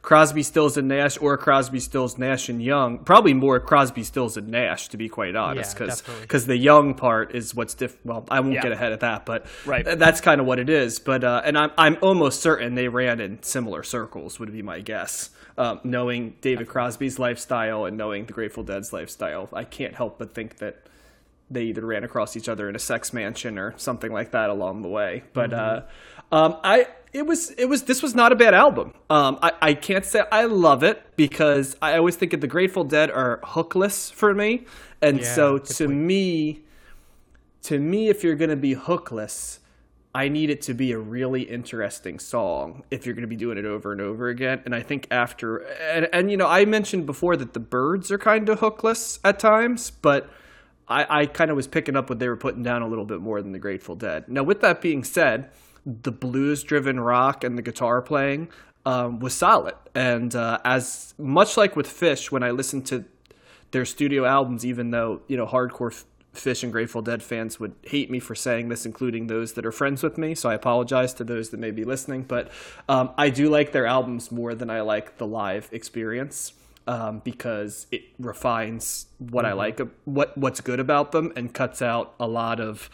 Crosby, Stills and Nash or Crosby, Stills, Nash and Young. Probably more Crosby, Stills and Nash to be quite honest, Yeah, because the Young part is what's diff. Well, I won't Yeah. get ahead of that, but Right. that's kind of what it is. But uh, and I'm I'm almost certain they ran in similar circles. Would be my guess. Um, knowing David Crosby's lifestyle and knowing the Grateful Dead's lifestyle, I can't help but think that they either ran across each other in a sex mansion or something like that along the way. But uh, um, I it was it was this was not a bad album. Um, I, I can't say I love it because I always think of the Grateful Dead are hookless for me, and Yeah, so to point. me, to me, if you're gonna be hookless. I need it to be a really interesting song if you're going to be doing it over and over again. And I think after, and, and you know, I mentioned before that the Byrds are kind of hookless at times, but I, I kind of was picking up what they were putting down a little bit more than the Grateful Dead. Now, with that being said, the blues driven rock and the guitar playing um, was solid. And uh, as much like with Phish, when I listened to their studio albums, even though, you know, hardcore F- Phish and Grateful Dead fans would hate me for saying this, including those that are friends with me. So I apologize to those that may be listening. But um, I do like their albums more than I like the live experience um, because it refines what I like, what what's good about them, and cuts out a lot of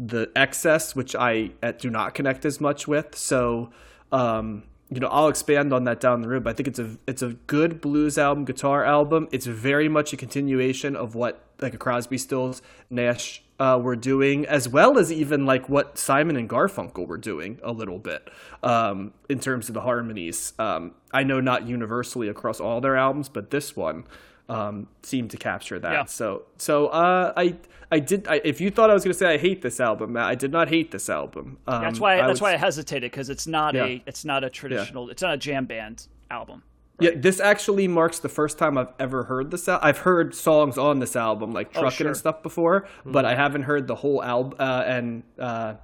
the excess, which I uh, do not connect as much with. So, um, you know, I'll expand on that down the road. But I think it's a it's a good blues album, guitar album. It's very much a continuation of what like a Crosby, Stills, Nash uh, were doing, as well as even like what Simon and Garfunkel were doing a little bit um, in terms of the harmonies. Um, I know not universally across all their albums, but this one um, seemed to capture that. Yeah. So so uh, I I did. I, if you thought I was going to say I hate this album, Matt, I did not hate this album. Um, That's why. I that's would- why I hesitated because it's not Yeah. a. It's not a traditional. It's not a jam band album. Yeah, this actually marks the first time I've ever heard this. Al- I've heard songs on this album, like "Truckin' Oh, sure. and stuff, before, but I haven't heard the whole album uh, and uh,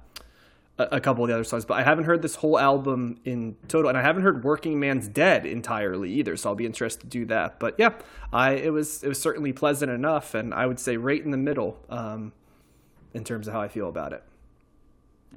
a, couple of the other songs. But I haven't heard this whole album in total, and I haven't heard "Workingman's Dead" entirely either. So I'll be interested to do that. But yeah, I it was it was certainly pleasant enough, and I would say right in the middle um, in terms of how I feel about it.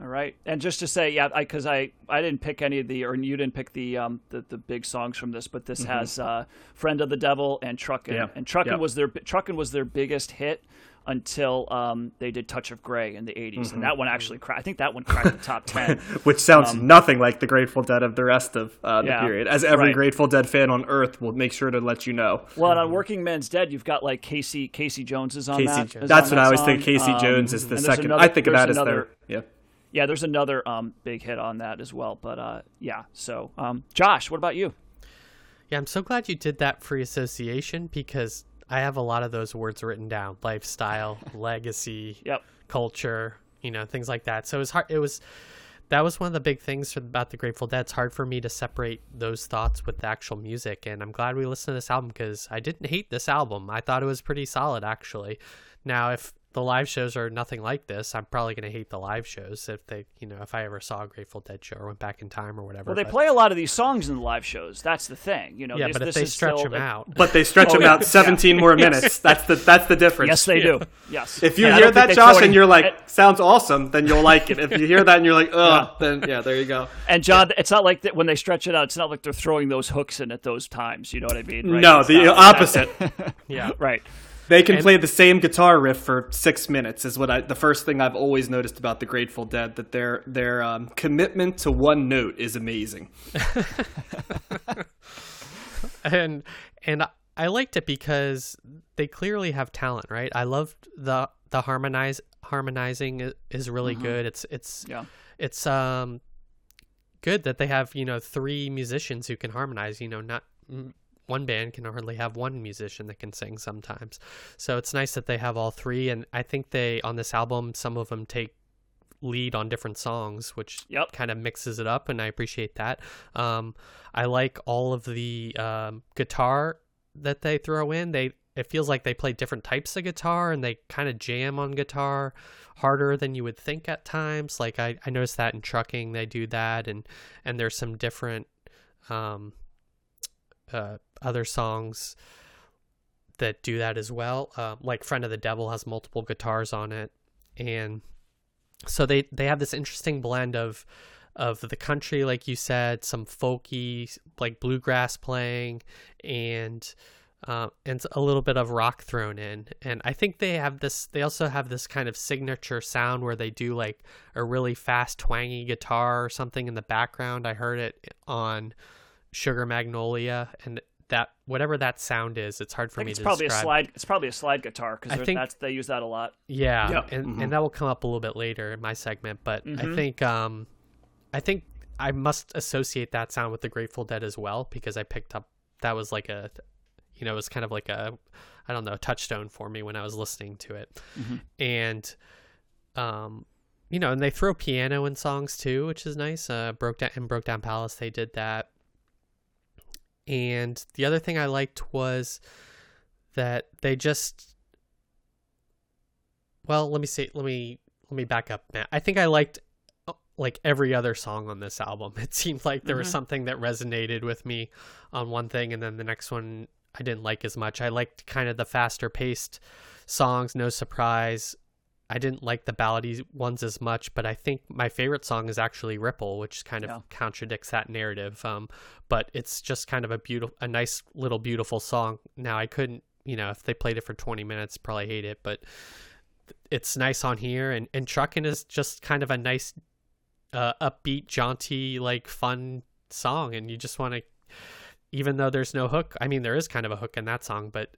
All right, and just to say, yeah, because I, I, didn't pick any of the, or you didn't pick the um the, the big songs from this, but this has uh, "Friend of the Devil" and "Truckin'," Yeah. and "Truckin'" Yeah. was their "Truckin'" was their biggest hit until um they did "Touch of Grey in the '80s, and that one actually, cra- I think that one cracked the top ten. <laughs> Which sounds nothing like the Grateful Dead of the rest of uh, the Yeah, period. As every right. Grateful Dead fan on Earth will make sure to let you know. Well, and on "Workingman's Dead," you've got like Casey Casey Jones is on Casey, that. is that's on what that I always song. think. Casey Um, Jones is the second. another- I think of there's that as their. Yeah. Yeah, there's another um, big hit on that as well. But uh, yeah, so um, Josh, what about you? Yeah, I'm so glad you did that free association because I have a lot of those words written down: lifestyle, <laughs> legacy, Yep. culture, you know, things like that. So it was hard. It was that was one of the big things about the Grateful Dead. It's hard for me to separate those thoughts with the actual music, and I'm glad we listened to this album because I didn't hate this album. I thought it was pretty solid, actually. Now, if the live shows are nothing like this, I'm probably going to hate the live shows if they, you know, if I ever saw a Grateful Dead show or went back in time or whatever. Well, they but- play a lot of these songs in the live shows. That's the thing, you know. Yeah, this, but if this they stretch still, them out, But they stretch Oh, <laughs> them yeah. out 17 more <laughs> minutes. That's the that's the difference. Yes, they do. <laughs> Yes. If you And hear that, they Josh, throw and you're like, and- sounds awesome, then you'll like it. If you hear that and you're like, ugh, then yeah, there you go. And John, it's not like that when they stretch it out. It's not like they're throwing those hooks in at those times. You know what I mean? Right? No, It's the opposite. yeah. Right. They can play the same guitar riff for six minutes. Is what I the first thing I've always noticed about the Grateful Dead that their their um, commitment to one note is amazing. <laughs> and and I liked it because they clearly have talent, right? I loved the the harmonize harmonizing is really good. It's it's Yeah. it's um good that they have you know three musicians who can harmonize. You know, not one band can hardly have one musician that can sing sometimes. So it's nice that they have all three, and I think they on this album some of them take lead on different songs, which Yep. kind of mixes it up, and I appreciate that. Um, I like all of the um, guitar that they throw in. They it feels like they play different types of guitar, and they kind of jam on guitar harder than you would think at times. Like I, I noticed that in Truckin', they do that, and and there's some different um, uh, other songs that do that as well. Uh, like "Friend of the Devil" has multiple guitars on it, and so they they have this interesting blend of of the country, like you said, some folky like bluegrass playing, and uh, and a little bit of rock thrown in. And I think they have this. They also have this kind of signature sound where they do like a really fast twangy guitar or something in the background. I heard it on Sugar Magnolia, and that whatever that sound is, it's hard for I me think it's to probably a slide. It's probably a slide guitar I because think- that's they use that a lot. Yeah, Yeah. and and that will come up a little bit later in my segment. But I Mhm. think um, I think I must associate that sound with the Grateful Dead as well because I picked up that was like a, you know, it was kind of like a, I don't know, touchstone for me when I was listening to it, and um, you know, and they throw piano in songs too, which is nice. Uh, broke down in Broke Down Palace, they did that. And the other thing I liked was that they just well, let me see. Let me let me back up, Matt. I think I liked uh, like every other song on this album. <laughs> It seemed like there was something that resonated with me on one thing, and then the next one I didn't like as much. I liked kind of the faster paced songs, No Surprise. I didn't like the ballady ones as much, but I think my favorite song is actually Ripple, which kind of Yeah. contradicts that narrative. Um, but it's just kind of a beautiful, a nice little beautiful song. Now I couldn't, you know, if they played it for 20 minutes, probably hate it, but it's nice on here. And and Truckin' is just kind of a nice, uh, upbeat, jaunty, like fun song, and you just want to, even though there's no hook. I mean, there is kind of a hook in that song, but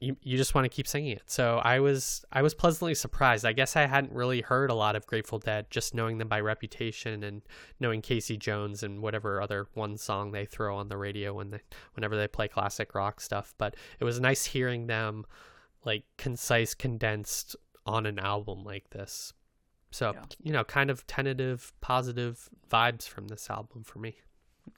you you just want to keep singing it. So I was I was pleasantly surprised. I guess I hadn't really heard a lot of Grateful Dead, just knowing them by reputation and knowing Casey Jones and whatever other one song they throw on the radio when they whenever they play classic rock stuff. But it was nice hearing them like concise, condensed on an album like this. So Yeah. you know, kind of tentative, positive vibes from this album for me.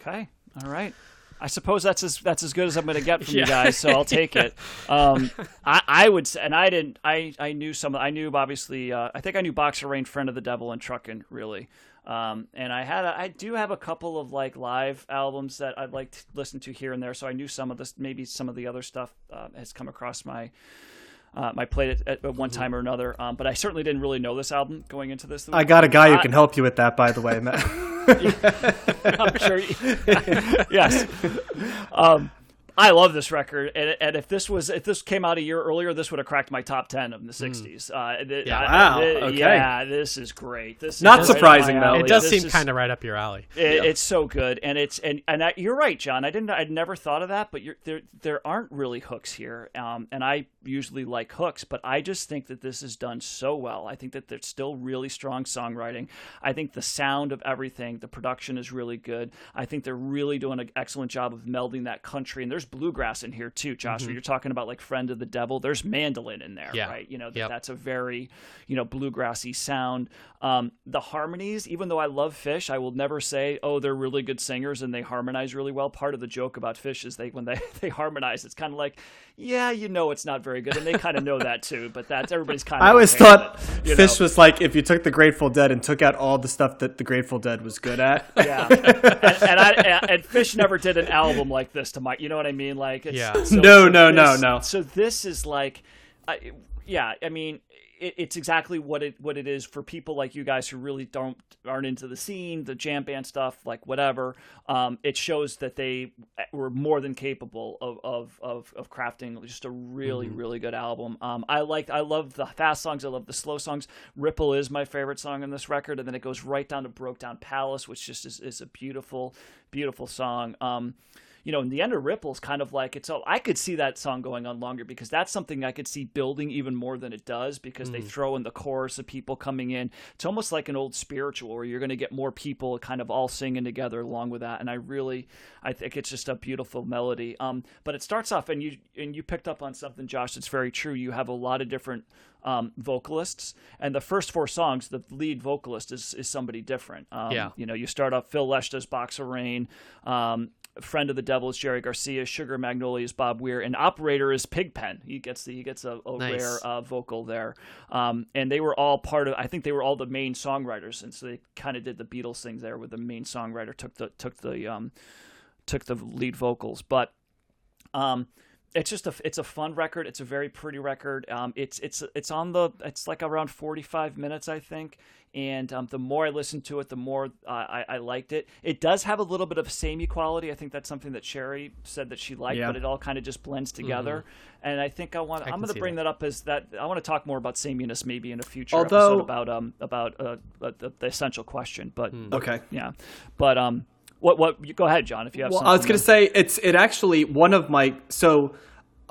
Okay. All right. I suppose that's as that's as good as I'm going to get from you guys, so I'll take it. <laughs> Um, I, I would, say, and I didn't. I, I knew some. I knew obviously. Uh, I think I knew Box of Rain, Friend of the Devil, and Truckin' really. Um, and I had, a, I do have a couple of like live albums that I'd like to listen to here and there. So I knew some of this. Maybe some of the other stuff uh, has come across my Um, I played it at, at one time or another, um, but I certainly didn't really know this album going into this. I got a guy who can help you with that, by the way, Matt. <laughs> <laughs> I'm sure. You, <laughs> yes. Um, I love this record, and, and if this was if this came out a year earlier, this would have cracked my top ten of the '60s. Uh, th- Yeah. I- Wow, th- okay. Yeah, this is great. This is Not right surprising, though. It does This seem kind of right up your alley. it, It's so good, and it's and and I, you're right, John. I didn't. I'd never thought of that, but you're, there there aren't really hooks here, um, and I usually like hooks, but I just think that this is done so well. I think that there's still really strong songwriting. I think the sound of everything, the production is really good. I think they're really doing an excellent job of melding that country, and there's bluegrass in here too, Josh. Where you're talking about like "Friend of the Devil," there's mandolin in there, Yeah. right? You know, that Yep. that's a very you know bluegrassy sound. Um, the harmonies, even though I love Phish, I will never say, oh, they're really good singers and they harmonize really well. Part of the joke about Phish is they when they <laughs> they harmonize, it's kind of like, yeah, you know, it's not very good, and they kind of know that too. But that's everybody's kind of. I always okay thought it, you Phish know? was like if you took the Grateful Dead and took out all the stuff that the Grateful Dead was good at. Yeah, and, and I and, and Phish never did an album like this to my. You know what I mean? Like, it's, Yeah. so- No, so no, no, this- no. So this is like, I, yeah. I mean, it, it's exactly what it what it is for people like you guys who really don't aren't into the scene, the jam band stuff, like whatever. Um, it shows that they were more than capable of of of, of crafting just a really Mm-hmm. really good album. Um, I like I love the fast songs. I love the slow songs. Ripple is my favorite song on this record, and then it goes right down to Broke Down Palace, which just is, is a beautiful beautiful song. Um, you know, and the end of Ripple's kind of like it's all I could see that song going on longer because that's something I could see building even more than it does because they throw in the chorus of people coming in. It's almost like an old spiritual where you're going to get more people kind of all singing together along with that. And I really, I think it's just a beautiful melody. Um, but it starts off and you and you picked up on something, Josh. That's very true. You have a lot of different um, vocalists, and the first four songs, the lead vocalist is is somebody different. Um, Yeah. you know, you start off Phil Lesh does Box of Rain. Um, Friend of the Devil is Jerry Garcia. Sugar Magnolias, Bob Weir, and Operator is Pigpen. He gets the he gets a, a Nice. rare uh, vocal there. Um, and they were all part of. I think they were all the main songwriters, and so they kind of did the Beatles thing there, where the main songwriter took the took the um, took the lead vocals. But um, it's just a it's a fun record. It's a very pretty record. Um, it's it's it's on the it's like around forty five minutes, I think. And um, the more I listened to it, the more uh, I, I liked it. It does have a little bit of samey quality. I think that's something that Sherry said that she liked, Yeah. but it all kind of just blends together. And I think I want. I'm going to bring that. that. up as that. I want to talk more about sameness maybe in a future Although- episode about um about uh, uh, the, the essential question. But Okay. yeah, but um, what what? Go ahead, John. If you have. Well, I was gonna say it's it actually one of my so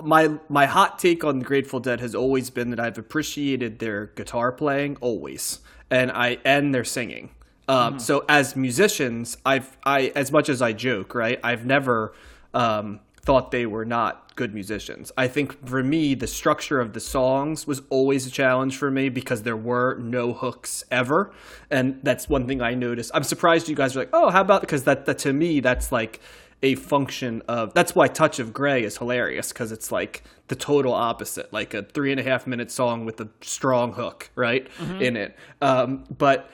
my my hot take on the Grateful Dead has always been that I've appreciated their guitar playing always, and I and their singing. Um, So as musicians, I've I as much as I joke, right? I've never um, thought they were not good musicians. I think for me, the structure of the songs was always a challenge for me because there were no hooks ever, and that's one thing I noticed. I'm surprised you guys are like, oh, how about because that, that to me that's like a function of that's why Touch of Grey is hilarious because it's like the total opposite like a three and a half minute song with a strong hook right in it um, but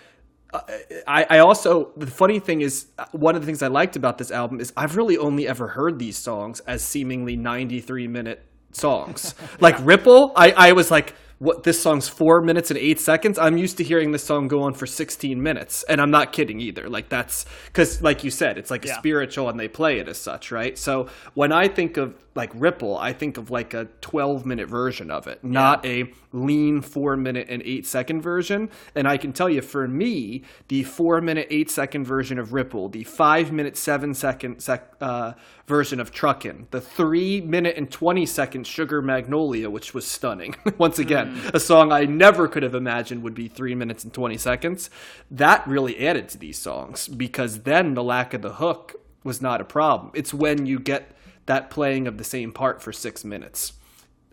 I, I also the funny thing is one of the things I liked about this album is I've really only ever heard these songs as seemingly 93 minute songs. <laughs> like Ripple, I, I was like, what this song's four minutes and eight seconds. I'm used to hearing this song go on for 16 minutes, and I'm not kidding either. Like that's because, like you said, it's like a spiritual, and they play it as such, right? So when I think of like Ripple, I think of like a 12 minute version of it, not a lean four minute and eight second version. And I can tell you, for me, the four minute eight second version of Ripple, the five minute seven second sec, uh, version of Truckin', the three minute and 20 second Sugar Magnolia, which was stunning. <laughs> Once again, mm. a song I never could have imagined would be three minutes and 20 seconds. That really added to these songs because then the lack of the hook was not a problem. It's when you get that playing of the same part for six minutes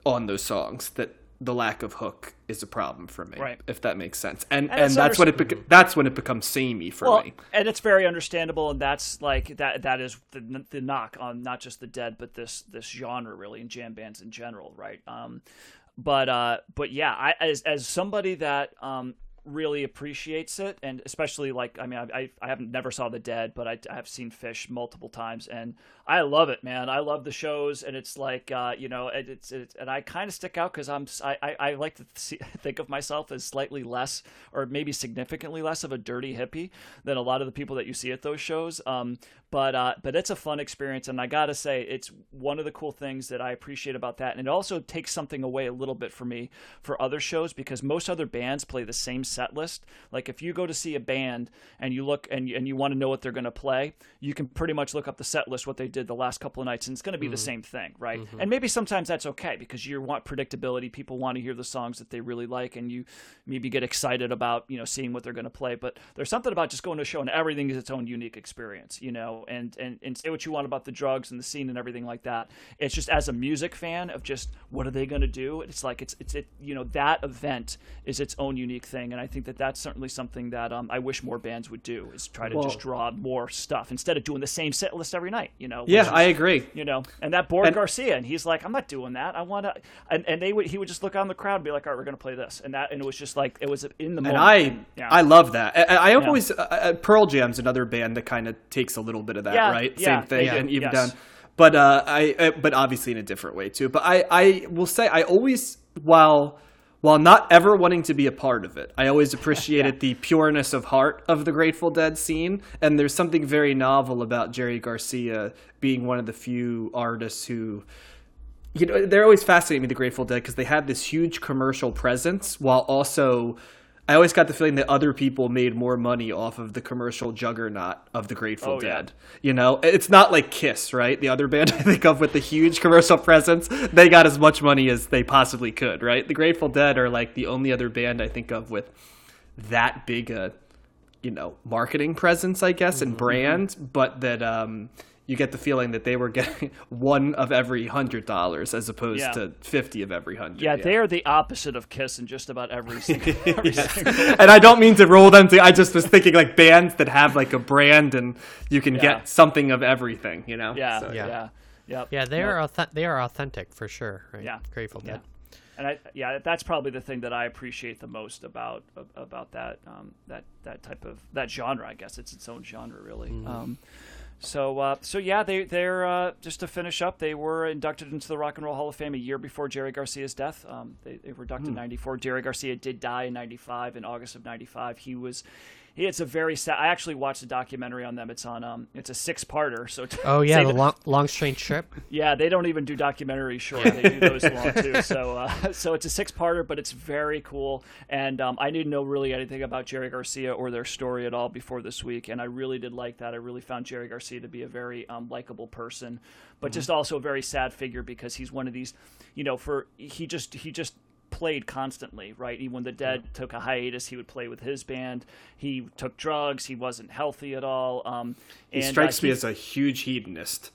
on those songs that the lack of hook is a problem for me, Right. if that makes sense. And And and, that's when it bec- that's when it becomes samey for well, me. and it's very understandable, and that's like that. That is the, the knock on not just the Dead, but this this genre really, and jam bands in general, right? Um, but uh, but yeah, I as as somebody that um really appreciates it, and especially like I mean I I, haven't never saw the Dead, but I, I have seen Phish multiple times, and I love it, man. I love the shows, and it's like uh, you know it, it's, it's and I kind of stick out because I'm I, I, I like to see, <laughs> think of myself as slightly less or maybe significantly less of a dirty hippie than a lot of the people that you see at those shows. Um, but uh, but it's a fun experience, and I gotta say it's one of the cool things that I appreciate about that, and it also takes something away a little bit for me for other shows because most other bands play the same set list. Like if you go to see a band and you look and and you want to know what they're going to play, you can pretty much look up the set list what they did the last couple of nights, and it's going to be the mm-hmm. same thing, right? Mm-hmm. And maybe sometimes that's okay because you want predictability. People want to hear the songs that they really like, and you maybe get excited about you know seeing what they're going to play. But there's something about just going to a show and everything is its own unique experience, you know. And and and say what you want about the drugs and the scene and everything like that. It's just as a music fan of just what are they going to do? It's like it's it's it you know that event is its own unique thing, and I think that that's certainly something that um, I wish more bands would do is try to Well- just draw more stuff instead of doing the same set list every night. You know. Yeah, is- I agree. you know, and that bored And- Garcia, and he's like, "I'm not doing that. I want to." And, and they would, he would just look on the crowd and be like, "All right, we're going to play this," and that, and it was just like it was in the And moment. I yeah. I love that. I, I always uh, uh, Pearl Jam's another band that kind of takes a little bit of that, Yeah, right? yeah, Same thing, and even yes. done. But uh, I uh, but obviously in a different way too. But I I will say I always while while not ever wanting to be a part of it, I always <laughs> appreciated the pureness of heart of the Grateful Dead scene. And there's something very novel about Jerry Garcia being one of the few artists who you know they're always fascinating me the grateful dead because they had this huge commercial presence while also i always got the feeling that other people made more money off of the commercial juggernaut of the grateful Oh, yeah. dead. You know it's not like kiss right? The other band <laughs> i think of with the huge commercial presence they got as much money as they possibly could right? The grateful dead are like the only other band i think of with that big a you know marketing presence i guess Mm-hmm, and brand but that um you get the feeling that they were getting <laughs> one of every hundred dollars as opposed Yeah. to 50 of every hundred yeah, they are the opposite of Kiss in just about every <laughs> single. every single <laughs> and i don't mean to roll them to i just was thinking like bands that have like a brand and you can Yeah. get something of everything you know yeah, So, yeah, Yeah. yeah, Yeah, they are auth- they are authentic for sure. Right? Yeah. Grateful Yeah. Dead. and I, yeah, that's probably the thing that I appreciate the most about about that um, that that type of that genre. I guess it's its own genre, really. Um, so uh, so yeah, they they're uh, just to finish up. They were inducted into the Rock and Roll Hall of Fame a year before Jerry Garcia's death. Um, they, they were inducted in '94. Jerry Garcia did die in '95 in August of '95. He was. It's a very sad. I actually watched a documentary on them. It's on. Um, it's a six-parter. So to Oh <laughs> yeah, the long, long strange trip. yeah, they don't even do documentaries short. <laughs> They do those long too. So, uh, <laughs> so it's a six-parter, but it's very cool. And um, I didn't know really anything about Jerry Garcia or their story at all before this week, and I really did like that. I really found Jerry Garcia to be a very um, likable person, but just also a very sad figure because he's one of these, you know, for he just he just played constantly, right? Even when the Dead took a hiatus, he would play with his band. He took drugs. He wasn't healthy at all. Um, he and, uh, strikes me he- as a huge hedonist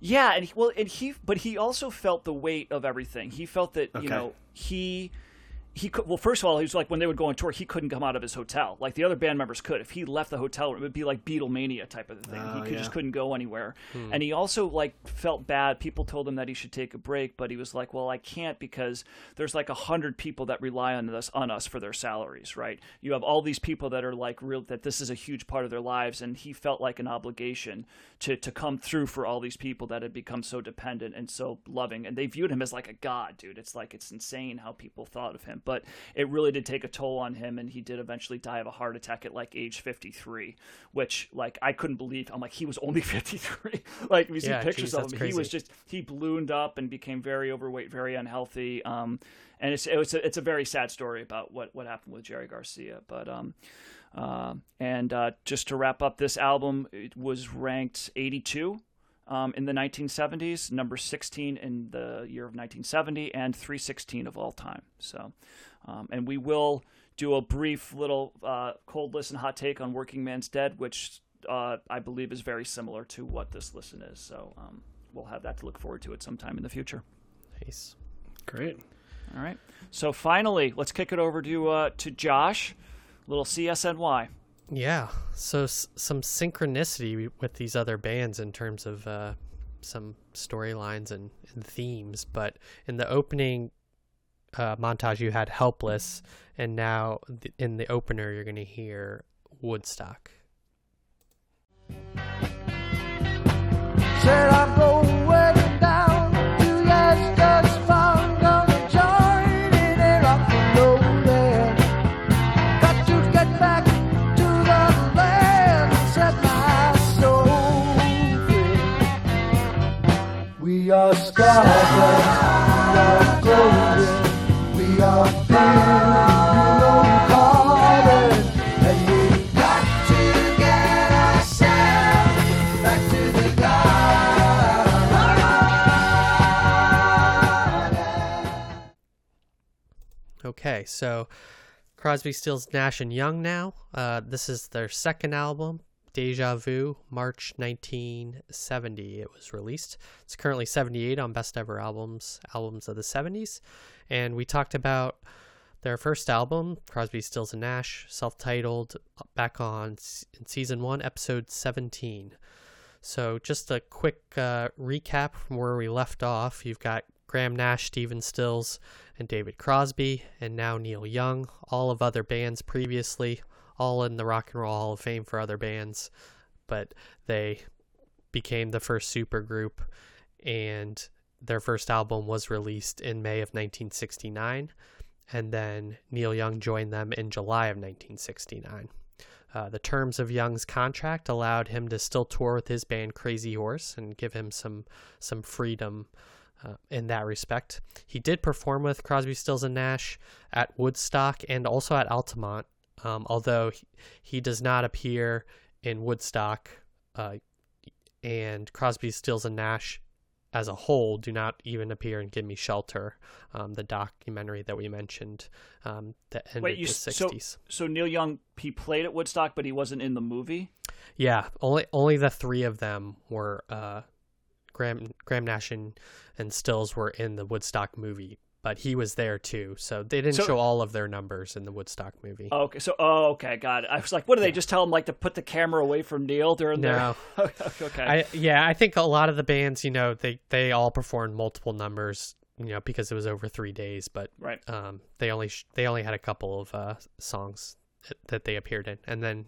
yeah, and he, well, and he, but he also felt the weight of everything. He felt that you know he. He could well. First of all, he was like when they would go on tour, he couldn't come out of his hotel. Like the other band members could. If he left the hotel, it would be like Beatlemania type of thing. Oh, he ah, could, just couldn't go anywhere. Hmm. And he also like felt bad. People told him that he should take a break, but he was like, "Well, I can't because there's like a hundred people that rely on us on us for their salaries. Right? You have all these people that are like real that this is a huge part of their lives, and he felt like an obligation to to come through for all these people that had become so dependent and so loving, and they viewed him as like a god, dude. It's like it's insane how people thought of him, but it really did take a toll on him, and he did eventually die of a heart attack at like age 53, which like I couldn't believe. I'm like he was only <laughs> 53. like if you see Yeah, pictures geez, of him, he was just he ballooned up and became very overweight, very unhealthy. Um, and it's it was a, it's a very sad story about what what happened with Jerry Garcia, but um. Uh, and uh, just to wrap up this album, it was ranked 82 um, in the 1970s, number 16 in the year of 1970, and 316 of all time. So, um, and we will do a brief little uh, cold listen hot take on Workingman's Dead, which uh, I believe is very similar to what this listen is. So um, we'll have that to look forward to at some time in the future. Nice. great All right. So finally, let's kick it over to uh, to Josh. Little CSNY. Yeah. So s- some synchronicity with these other bands in terms of uh, some storylines and, and themes, but in the opening uh, montage you had "Helpless," and now th- in the opener you're going to hear "Woodstock." Are we are golden, we are. Okay, so Crosby, Stills, Nash and Young now. Uh, this is their second album, Deja Vu, March 1970. It was released. It's currently 78 on Best Ever Albums, albums of the 70s. And we talked about their first album, Crosby, Stills and Nash, self-titled, back on in season one, episode 17. So, just a quick uh, recap from where we left off. You've got Graham Nash, Stephen Stills, and David Crosby, and now Neil Young, all of other bands previously, all in the Rock and Roll Hall of Fame for other bands, but they became the first supergroup, and their first album was released in May of 1969, and then Neil Young joined them in July of 1969. Uh, the terms of Young's contract allowed him to still tour with his band Crazy Horse and give him some some freedom uh, in that respect. He did perform with Crosby, Stills and Nash at Woodstock and also at Altamont, um, although he, he does not appear in Woodstock. Uh, and Crosby, Stills and Nash as a whole do not even appear in "Gimme Shelter," um, the documentary that we mentioned um, that ended Wait, you the s- so '60s. so Neil Young he played at Woodstock, but he wasn't in the movie. Yeah, only only the three of them were uh, Graham Graham Nash and, and Stills were in the Woodstock movie, but he was there too. So they didn't So- show all of their numbers in the Woodstock movie. Okay, so oh, okay, got it. I was like, what do they just tell him like to put the camera away from Neil during No. <laughs> their? okay, I yeah, I think a lot of the bands, you know, they they all performed multiple numbers, you know, because it was over three days. But right. um, they only sh- they only had a couple of uh, songs that they appeared in, and then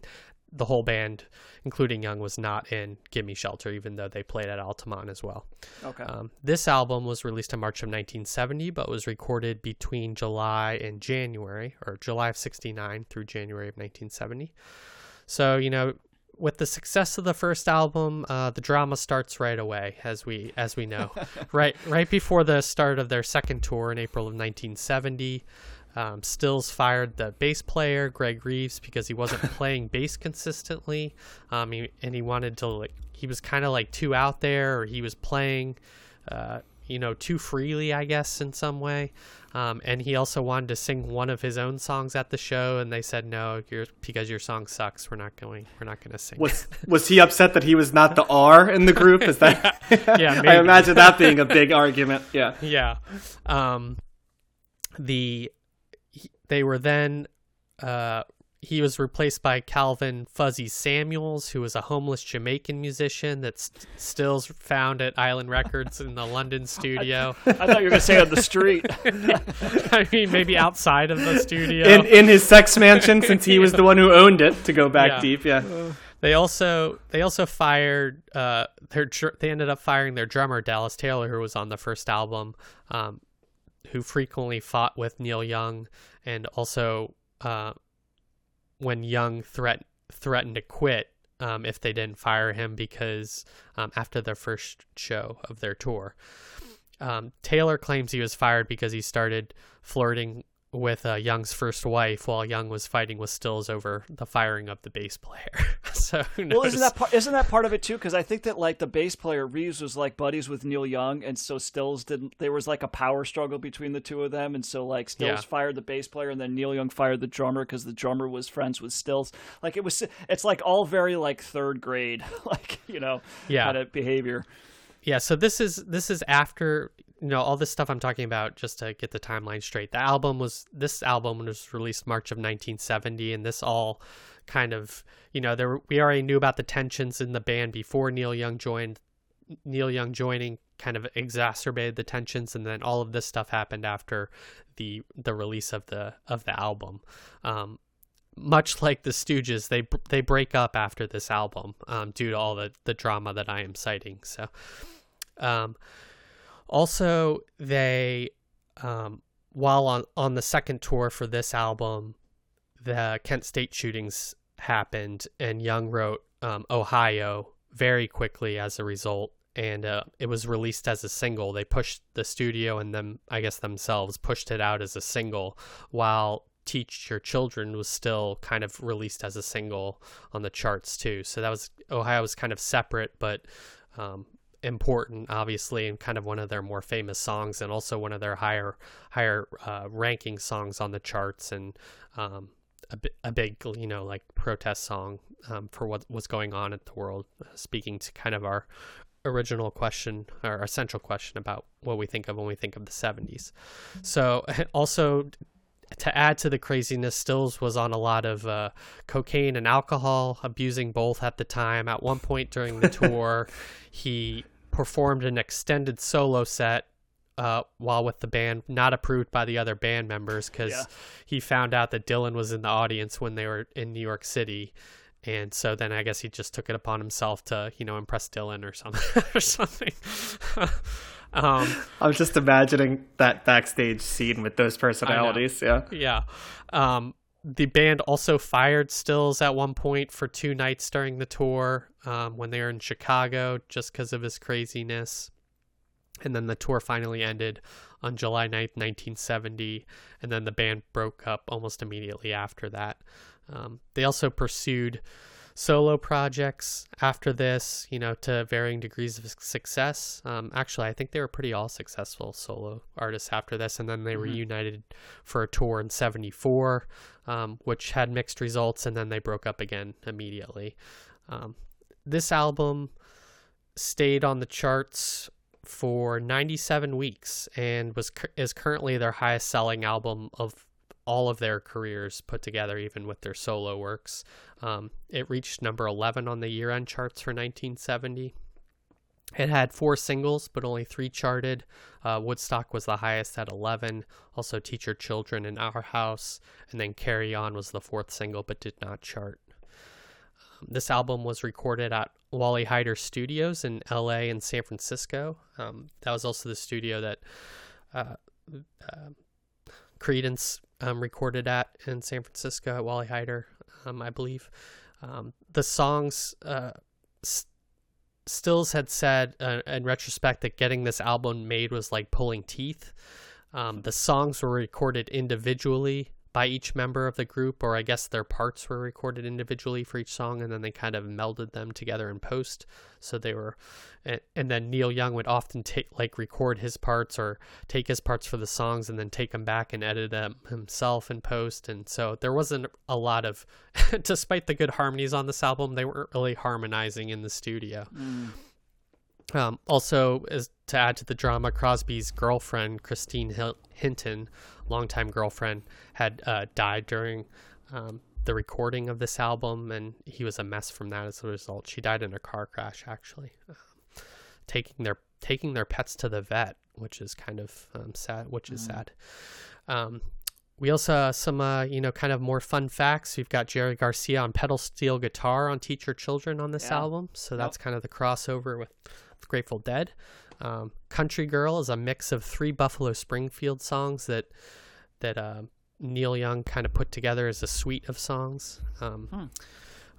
the whole band, including Young, was not in "Gimme Shelter," even though they played at Altamont as well. Okay. Um, this album was released in March of 1970, but was recorded between July and January, or July of 69 through January of 1970. So, you know, with the success of the first album, uh, the drama starts right away, as we as we know. <laughs> right right before the start of their second tour in April of 1970. Um, Stills fired the bass player Greg Reeves because he wasn't <laughs> playing bass consistently, um, he, and he wanted to like he was kind of like too out there, or he was playing, uh, you know, too freely, I guess, in some way. Um, and he also wanted to sing one of his own songs at the show, and they said no, you're, because your song sucks. We're not going. We're not going to sing. Was was he upset that he was not the R in the group? Is that? <laughs> Yeah, <laughs> I imagine that being a big argument. Yeah. yeah. Um, the he- they were then uh, he was replaced by Calvin Fuzzy Samuels, who was a homeless Jamaican musician that st- Stills found at Island Records in the London studio. <laughs> I thought you were gonna say on the street. <laughs> I mean, maybe outside of the studio. In in his sex mansion, since he was the one who owned it. To go back Yeah. deep, yeah. They also they also fired uh their they ended up firing their drummer Dallas Taylor who was on the first album, um, who frequently fought with Neil Young and also uh, when Young threat threatened to quit um, if they didn't fire him because um, after their first show of their tour. Um, Taylor claims he was fired because he started flirting with uh, Young's first wife while Young was fighting with Stills over the firing of the bass player. <laughs> so who knows? well, isn't that part, isn't that part of it too? Because I think that like the bass player Reeves was like buddies with Neil Young, and so Stills didn't. There was like a power struggle between the two of them, and so like Stills Yeah. fired the bass player, and then Neil Young fired the drummer because the drummer was friends with Stills. Like it was, it's like all very like third grade, <laughs> like you know, Yeah. kind of behavior. yeah so this is this is after you know all this stuff i'm talking about just to get the timeline straight the album was this album was released march of 1970 and this all kind of you know there we already knew about the tensions in the band before neil young joined neil young joining kind of exacerbated the tensions, and then all of this stuff happened after the the release of the of the album. Um, much like the Stooges, they they break up after this album um, due to all the the drama that I am citing. So, um, also they um, while on on the second tour for this album, the Kent State shootings happened, and Young wrote um, Ohio very quickly as a result. And uh, it was released as a single. They pushed the studio and them, I guess themselves, pushed it out as a single, while Teach Your Children was still kind of released as a single on the charts too. So that was Ohio was kind of separate, but um, important, obviously, and kind of one of their more famous songs, and also one of their higher higher uh, ranking songs on the charts, and um, a, bi- a big you know like protest song um, for what was going on in the world. Uh, speaking to kind of our original question or our central question about what we think of when we think of the 70s. So <laughs> also to add to the craziness, Stills was on a lot of uh, cocaine and alcohol, abusing both at the time. At one point during the <laughs> tour, he performed an extended solo set uh, while with the band, not approved by the other band members because Yeah. he found out that Dylan was in the audience when they were in New York City. And so then I guess he just took it upon himself to, you know, impress Dylan or something <laughs> or something. <laughs> um, I'm just imagining that backstage scene with those personalities. Yeah. yeah. Um, the band also fired Stills at one point for two nights during the tour um, when they were in Chicago just because of his craziness. And then the tour finally ended on July 9th, 1970. And then the band broke up almost immediately after that. Um, they also pursued solo projects after this, you know, to varying degrees of success. Um, actually, I think they were pretty all successful solo artists after this, and then they reunited for a tour in '74, um, which had mixed results, and then they broke up again immediately. Um, this album stayed on the charts for 97 weeks and was is currently their highest selling album of all of their careers put together, even with their solo works. Um, it reached number 11 on the year end charts for 1970. It had four singles, but only three charted. Uh, Woodstock was the highest at 11. Also, Teach Your Children in Our House. And then Carry On was the fourth single, but did not chart. Um, this album was recorded at Wally Heider Studios in LA and San Francisco. Um, that was also the studio that uh, uh, Creedence um, recorded at in San Francisco at Wally Heider, um, I believe. Um, the songs, uh, Stills had said uh, in retrospect that getting this album made was like pulling teeth. Um, the songs were recorded individually by each member of the group, or I guess their parts were recorded individually for each song, and then they kind of melded them together in post. So they were, and, and then Neil Young would often take like record his parts or take his parts for the songs and then take them back and edit them himself in post. And so there wasn't a lot of, <laughs> despite the good harmonies on this album, they weren't really harmonizing in the studio. Mm. Um, also, as to add to the drama, Crosby's girlfriend, Christine Hinton, longtime girlfriend, had uh, died during um, the recording of this album, and he was a mess from that as a result. She died in a car crash, actually, um, taking their taking their pets to the vet, which is kind of um, sad. Which is sad. Um, we also have some, uh, you know, kind of more fun facts. We've got Jerry Garcia on pedal steel guitar on Teach Your Children on this Yeah. album, so that's kind of the crossover with Grateful Dead. Um, Country Girl is a mix of three Buffalo Springfield songs that that uh, Neil Young kind of put together as a suite of songs. Um,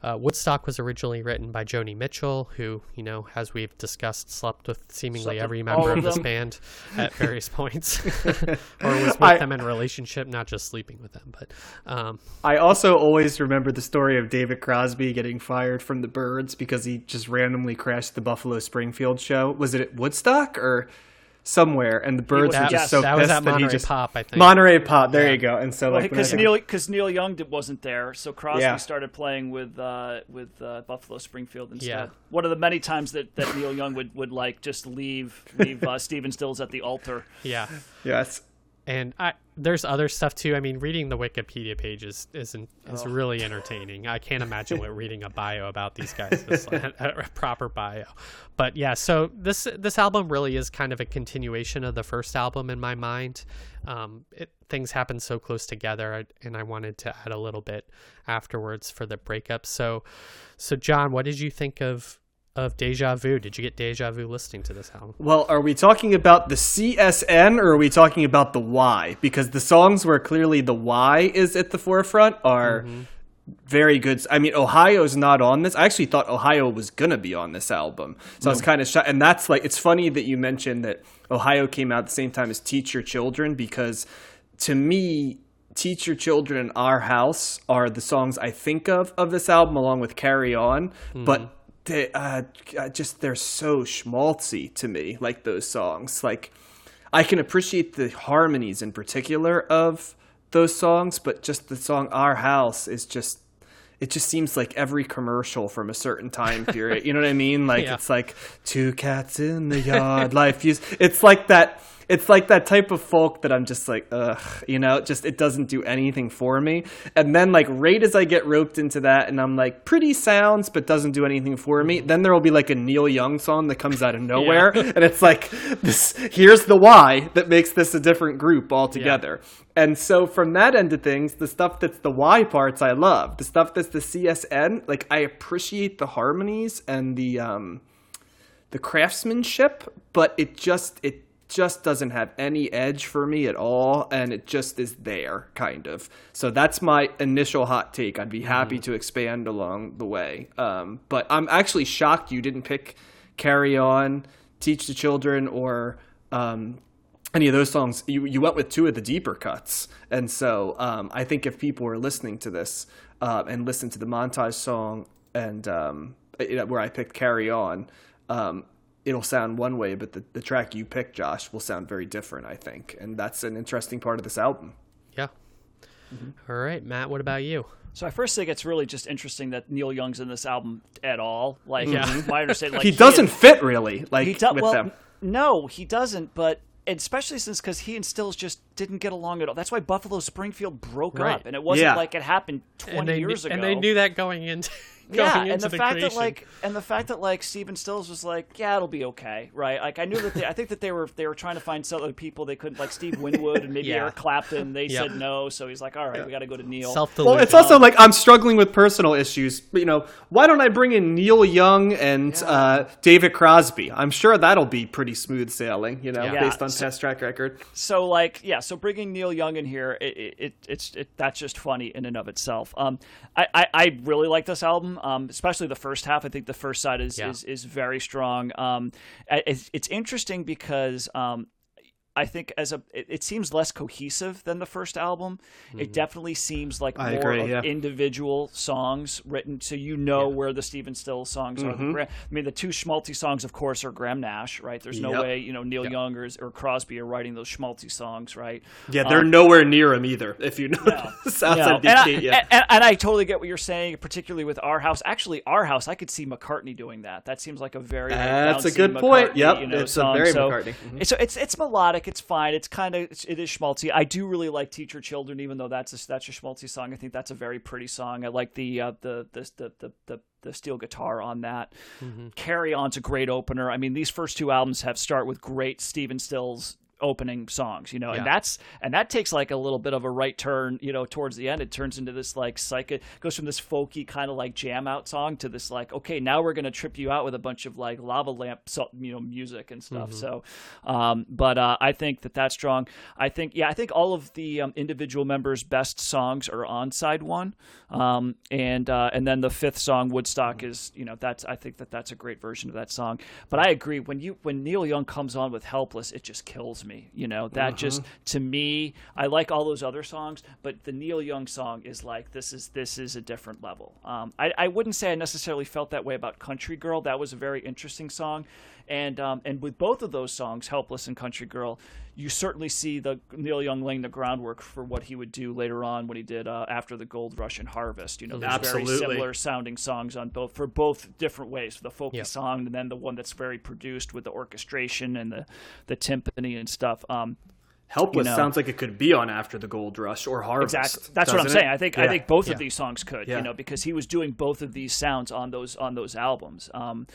uh, Woodstock was originally written by Joni Mitchell, who, you know, as we've discussed, slept with seemingly Slept every all member of of this band at <laughs> various points, <laughs> <laughs> or was with I- them in a relationship, not just sleeping with them. But um, I also always remember the story of David Crosby getting fired from the Byrds because he just randomly crashed the Buffalo Springfield show. Was it at Woodstock or somewhere? And the Byrds were that, just so that was pissed at that he just Pop, I think. Monterey Pop. There Yeah. you go. And so like because whenever- Neil because Neil Young did, wasn't there, so Crosby Yeah. started playing with uh, with uh, Buffalo Springfield instead. Yeah. One of the many times that, that Neil Young would, would like just leave leave uh, <laughs> Stephen Stills at the altar. yeah. yes. And I there's other stuff too. I mean, reading the Wikipedia page is is, is really entertaining. I can't imagine what reading a bio about these guys is <laughs> like, a proper bio. But yeah, so this this album really is kind of a continuation of the first album in my mind. Um, it, things happen so close together, and I wanted to add a little bit afterwards for the breakup. So, so John, what did you think of of Deja Vu? Did you get Deja Vu listening to this album? Well, are we talking about the CSN or are we talking about the Y? Because the songs where clearly the Y is at the forefront are mm-hmm. very good. I mean, Ohio's not on this. I actually thought Ohio was gonna be on this album, so I was kind of shocked. And that's like, it's funny that you mentioned that Ohio came out at the same time as Teach Your Children because to me. Teach Your Children and Our House are the songs I think of of this album, along with Carry On. But mm-hmm. They uh, uh, just they're so schmaltzy to me like those songs. Like i can appreciate the harmonies in particular of those songs but just the song our house is just it just seems like every commercial from a certain time period. You know what i mean? Like <laughs> Yeah. it's like two cats in the yard life use it's like that it's like that type of folk that I'm just like, ugh, you know, just it doesn't do anything for me. And then like right as I get roped into that and I'm like, pretty sounds, but doesn't do anything for me, then there will be like a Neil Young song that comes out of <laughs> nowhere. And it's like this here's the why that makes this a different group altogether. And so from that end of things, the stuff that's the Y parts I love. The stuff that's the CSN, like I appreciate the harmonies and the um the craftsmanship, but it just it just doesn't have any edge for me at all, and it just is there, kind of. So that's my initial hot take. I'd be happy to expand along the way, um, but I'm actually shocked you didn't pick "Carry On," "Teach the Children," or um, any of those songs. You you went with two of the deeper cuts, and so um, I think if people were listening to this uh, and listen to the montage song and um, where I picked "Carry On." Um, it'll sound one way, but the, the track you pick, Josh, will sound very different, I think. And that's an interesting part of this album. Yeah. Mm-hmm. All right, Matt. What about you? So I first think it's really just interesting that Neil Young's in this album at all. Like, Yeah. <laughs> my understanding, like he doesn't fit really, like He does with well. them. No, he doesn't. But especially since because he and Stills just didn't get along at all. That's why Buffalo Springfield broke Right. up, and it wasn't Yeah. like it happened twenty they years knew, ago. and they knew that going into going yeah, into and the, the fact creation. that like, and the fact that like Stephen Stills was like, yeah, it'll be okay, right? Like I knew that they, I think that they were they were trying to find some other people they couldn't like Steve Winwood and maybe <laughs> Yeah. Eric Clapton. They Yep. said no, so he's like, all right, we got to go to Neil. self Well, it's also like I'm struggling with personal issues. But, you know, why don't I bring in Neil Young and uh, David Crosby? I'm sure that'll be pretty smooth sailing. You know, Yeah. based on So- past track record. so like yeah so bringing neil young in here it, it, it it's it, that's just funny in and of itself um I, I i really like this album um especially the first half i think the first side is Yeah. is, is very strong um it's, it's interesting because um I think as a it, it seems less cohesive than the first album. It definitely seems like I more agree, of yeah. individual songs written so you know where the Stephen Still songs are. The Gra- I mean, the two schmaltzy songs, of course, are Graham Nash, right? There's no Yep. way you know Neil Young or, or Crosby are writing those schmaltzy songs, right? Yeah, they're nowhere near him either. If you know, outside No, <laughs> the and, I, yeah. and, and I totally get what you're saying, particularly with our house. Actually, our house, I could see McCartney doing that. That seems like a very like, That's a bouncy good point. Yep, you know, it's a very so, McCartney. Mhm. It's it's it's melodic. It's fine. It's kind of it's, schmaltzy. I do really like "Teach Your Children," even though that's a, that's a schmaltzy song. I think that's a very pretty song. I like the uh, the, the the the the the steel guitar on that. Carry On's a great opener. I mean, these first two albums have start with great Stephen Stills opening songs, you know, and that's and that takes like a little bit of a right turn, you know, towards the end. It turns into this like psycho goes from this folky kind of like jam out song to this like, okay, now we're gonna trip you out with a bunch of like lava lamp, you know, music and stuff. So, um, but uh, I think that that's strong. I think, yeah, I think all of the um, individual members' best songs are on side one, um, and uh, and then the fifth song, Woodstock, is you know that's I think that that's a great version of that song. But I agree when you when Neil Young comes on with Helpless, it just kills me. You know that just to me, I like all those other songs, but the Neil Young song is like this is this is a different level. Um, I, I wouldn't say I necessarily felt that way about Country Girl. That was a very interesting song, and um, and with both of those songs, Helpless and Country Girl, you certainly see the Neil Young laying the groundwork for what he would do later on when he did uh, after the Gold Rush and Harvest. You know, there's very similar sounding songs on both for both different ways, the folky Yep. song and then the one that's very produced with the orchestration and the the timpani and stuff. Um, Helpless know. sounds like it could be on After the Gold Rush or Harvest. Exactly. That's what I'm doesn't saying. I think I think both Yeah. of these songs could, Yeah. you know, because he was doing both of these sounds on those on those albums. Um,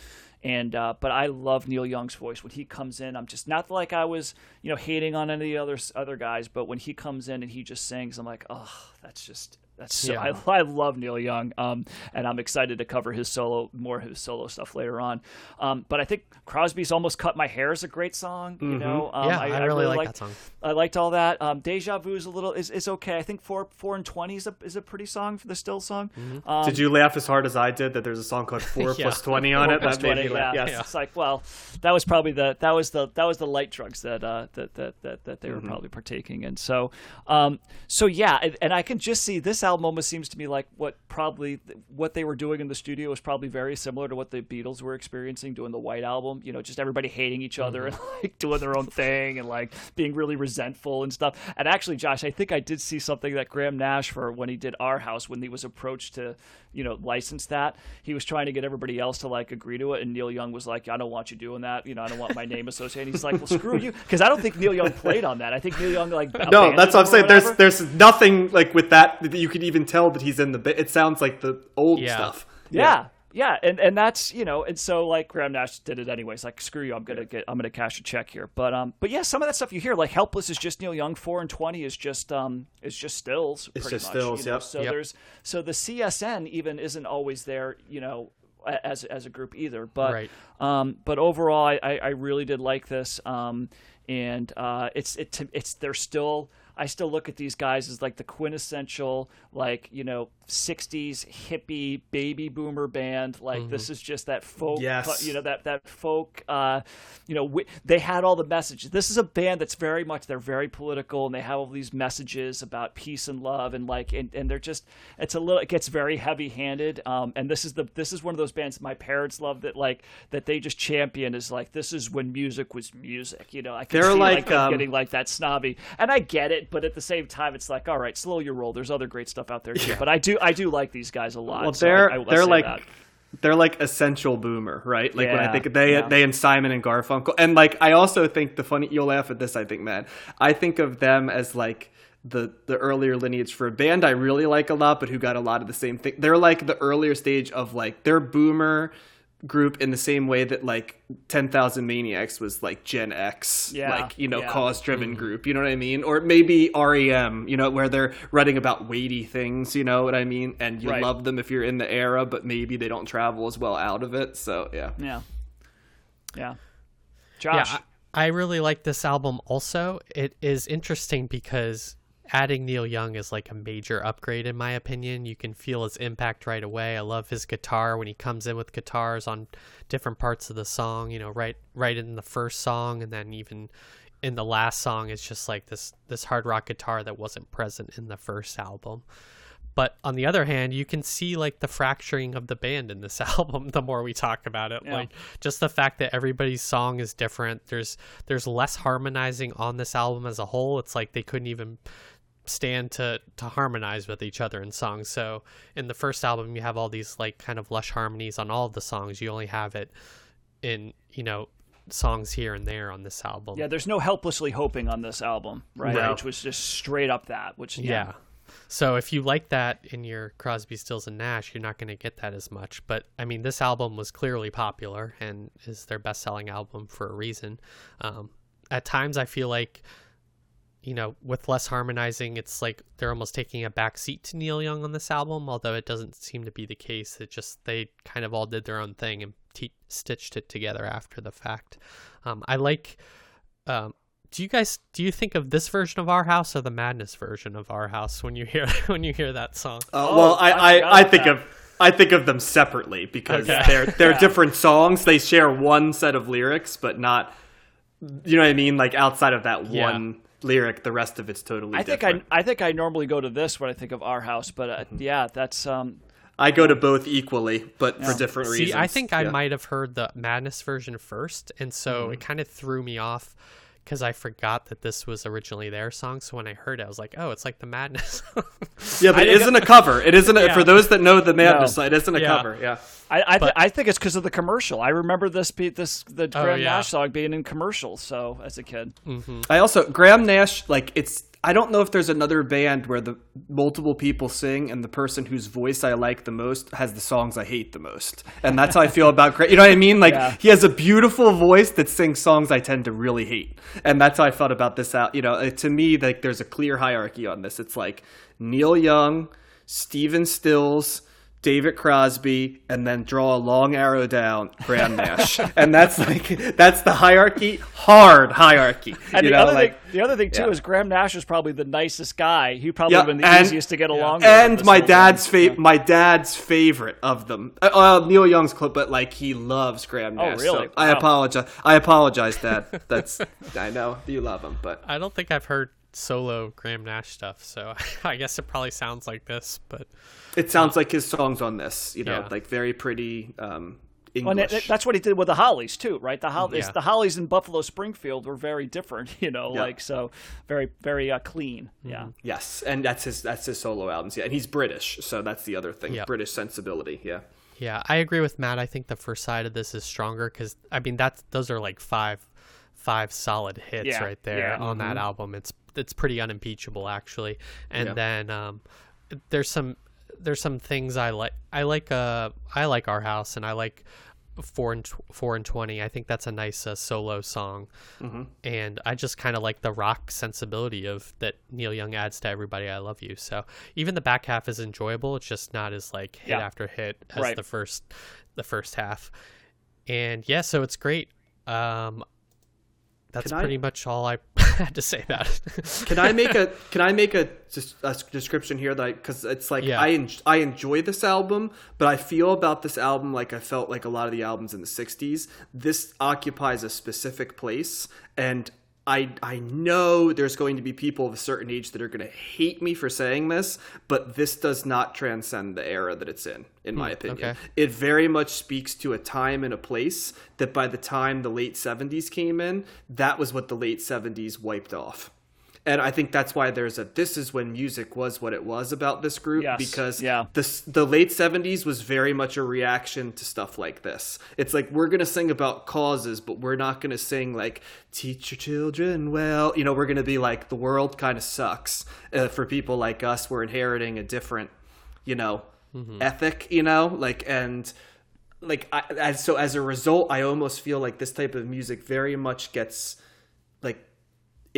and uh, but I love Neil Young's voice when he comes in. I'm just not like I was, you know, hating on any of the other other guys, but when he comes in and he just sings, I'm like, oh, that's just that's so. Yeah. I, I love Neil Young, um, and I'm excited to cover his solo more his solo stuff later on. Um, but I think Crosby's almost cut my hair is a great song. You know, um, Yeah, I really like liked- that song. I liked all that. Um, Deja Vu is a little is, is okay. I think four four and twenty is a is a pretty song for the still song. Mm-hmm. Um, Did you laugh as hard as I did that there's a song called <laughs> Four Yeah. Plus Twenty on it? Plus That made 20, me laugh. yeah. Yes. It's like, well, that was probably the that was the that was the light drugs that uh, that, that that that they were Mm-hmm. probably partaking in. So, um, so yeah, and, and I can just see this album almost seems to me like what probably what they were doing in the studio was probably very similar to what the Beatles were experiencing doing the White Album. You know, just everybody hating each other and Mm-hmm. <laughs> like doing their own <laughs> thing and like being really resentful and stuff. And actually, Josh, I think I did see something that Graham Nash for when he did Our House when he was approached to you know license that he was trying to get everybody else to like agree to it, and Neil Young was like, I don't want you doing that. You know, I don't want my name <laughs> associated. He's like, well, screw you, because I don't think Neil Young played on that. I think Neil Young like No, that's what I'm saying. There's There's there's nothing like with that that you could even tell that he's in the bit. It sounds like the old Yeah. stuff. Yeah. Yeah, and and that's you know, and so like Graham Nash did it anyways. Like screw you, I'm gonna get, I'm gonna cash a check here. But um, but yeah, some of that stuff you hear, like "Helpless" is just Neil Young. Four and twenty is just um, is just stills. It's pretty just much, stills, you know? yep. So Yep. there's so the CSN even isn't always there. You know, as as a group either. But Right. um, but overall, I, I, I really did like this. Um, and uh, it's it it's they're still. I still look at these guys as like the quintessential, like you know, '60s hippie baby boomer band. Like this is just that folk, Yes. you know, that that folk. Uh, you know, they had all the messages. This is a band that's very much they're very political and they have all these messages about peace and love and like and, and they're just it's a little it gets very heavy handed. Um, and this is the this is one of those bands my parents love that like that they just champion is like this is when music was music. You know, I can They're see like, like, um, getting like that snobby, and I get it, but at the same time, it's like all right, slow your roll. There's other great stuff out there too. But I do I do like these guys a lot. Well, they're I, I they're like that. they're like essential boomer, right? Like when I think they yeah. they and Simon and Garfunkel, and like I also think the funny you'll laugh at this. I think, man, I think of them as like the the earlier lineage for a band I really like a lot, but who got a lot of the same thing. They're like the earlier stage of like they're boomer group in the same way that like 10,000 Maniacs was like Gen X, Yeah, like, you know, yeah. cause driven mm-hmm. group, you know what I mean? Or maybe REM, you know, where they're writing about weighty things, you know what I mean? And you Right. love them if you're in the era, but maybe they don't travel as well out of it. So, yeah. Yeah, yeah. Yeah, Josh, I, I really like this album also. It is interesting because adding Neil Young is like a major upgrade in my opinion. You can feel his impact right away. I love his guitar when he comes in with guitars on different parts of the song, you know, right right in the first song and then even in the last song it's just like this this hard rock guitar that wasn't present in the first album. But on the other hand, you can see like the fracturing of the band in this <laughs> album the more we talk about it. Yeah. Like just the fact that everybody's song is different. There's there's less harmonizing on this album as a whole. It's like they couldn't even stand to to harmonize with each other in songs. So in the first album you have all these like kind of lush harmonies on all of the songs. You only have it in, you know, songs here and there on this album. Yeah, there's no helplessly hoping on this album, right? No. Which was just straight up that. Which yeah, Yeah. So if you like that in your Crosby, Stills and Nash, you're not going to get that as much. But I mean, this album was clearly popular and is their best-selling album for a reason. Um, at times, I feel like, you know, with less harmonizing, it's like they're almost taking a backseat to Neil Young on this album. Although it doesn't seem to be the case. It just they kind of all did their own thing and te- stitched it together after the fact. Um, I like. Um, do you guys do you think of this version of our house or the madness version of our house when you hear <laughs> when you hear that song Uh, Oh, well, I, I I, I think that. of I think of them separately because Okay. they're they're different songs. They share one set of lyrics, but not you know what I mean. Like outside of that Yeah. one lyric, the rest of it's totally. I think different. I I think I normally go to this when I think of our house, but uh, Mm-hmm. yeah, that's um I go to both equally, but for different See, reasons. I think I might have heard the Madness version first, and so Mm-hmm. it kind of threw me off because I forgot that this was originally their song. So when I heard it, I was like, "Oh, it's like the Madness." <laughs> Yeah, but it isn't a cover. It isn't a, <laughs> Yeah. for those that know the madness. No. It isn't a Yeah. cover. Yeah. I I, th- I think it's because of the commercial. I remember this be this the Oh, Graham yeah. Nash song being in commercials. So as a kid, mm-hmm. I also Graham Nash like it's I don't know if there's another band where the multiple people sing and the person whose voice I like the most has the songs I hate the most. And that's how I feel about Graham. You know what I mean? Like Yeah. he has a beautiful voice that sings songs I tend to really hate. And that's how I felt about this out. You know, uh, to me like there's a clear hierarchy on this. It's like Neil Young, Stephen Stills, David Crosby, and then draw a long arrow down Graham Nash, and that's like that's the hierarchy, hard hierarchy. and you the know, other like thing, the other thing too yeah. is Graham Nash was probably the nicest guy. He probably Yeah, been the and- easiest to get along with. and my dad's thing. fa- my dad's favorite of them. Uh, uh, Neil Young's clip, but like he loves Graham Nash. Oh, Nash. really? So I apologize. I apologize, Dad. That's I know you love him, but I don't think I've heard solo Graham Nash stuff, so <laughs> I guess it probably sounds like this. But it sounds like his songs on this. You know, Yeah. like very pretty um, Well, and English. it- that's what he did with the Hollies too, right? The Hollies, Yeah. the Hollies in Buffalo Springfield were very different, <laughs> you know, Yeah. like so very, very uh, clean. Mm-hmm. Yeah. yes, and that's his that's his solo albums. Yeah, and he's British, so that's the other thing. Yep. British sensibility. Yeah. yeah, I agree with Matt. I think the first side of this is stronger because I mean that's those are like five five solid hits Yeah, right there yeah. on that album. It's it's pretty unimpeachable actually. And Yeah. then um, there's some there's some things I like. I like uh I like Our House and I like four and tw- four and twenty. I think that's a nice uh, solo song, and I just kind of like the rock sensibility of that Neil Young adds to Everybody I Love You. So even the back half is enjoyable. It's just not as like hit Yeah. after hit as Right. the first the first half. And yeah, so it's great. Um, that's Can I- pretty much all I <laughs> had to say about it. Can I make a <laughs> Can I make a, a description here that because it's like Yeah. I en- I enjoy this album, but I feel about this album like I felt like a lot of the albums in the '60s. This occupies a specific place, and I I know there's going to be people of a certain age that are going to hate me for saying this, but this does not transcend the era that it's in, in my hmm, opinion. okay. It very much speaks to a time and a place that by the time the late 70s came in, that was what the late 70s wiped off. And I think that's why there's a this is when music was what it was about this group Yes, because yeah. the the late 70s was very much a reaction to stuff like this. It's like we're going to sing about causes, but we're not going to sing like teach your children well. You know, we're going to be like the world kind of sucks. Uh, for people like us, we're inheriting a different, you know, ethic, you know, like and like I, as so as a result, I almost feel like this type of music very much gets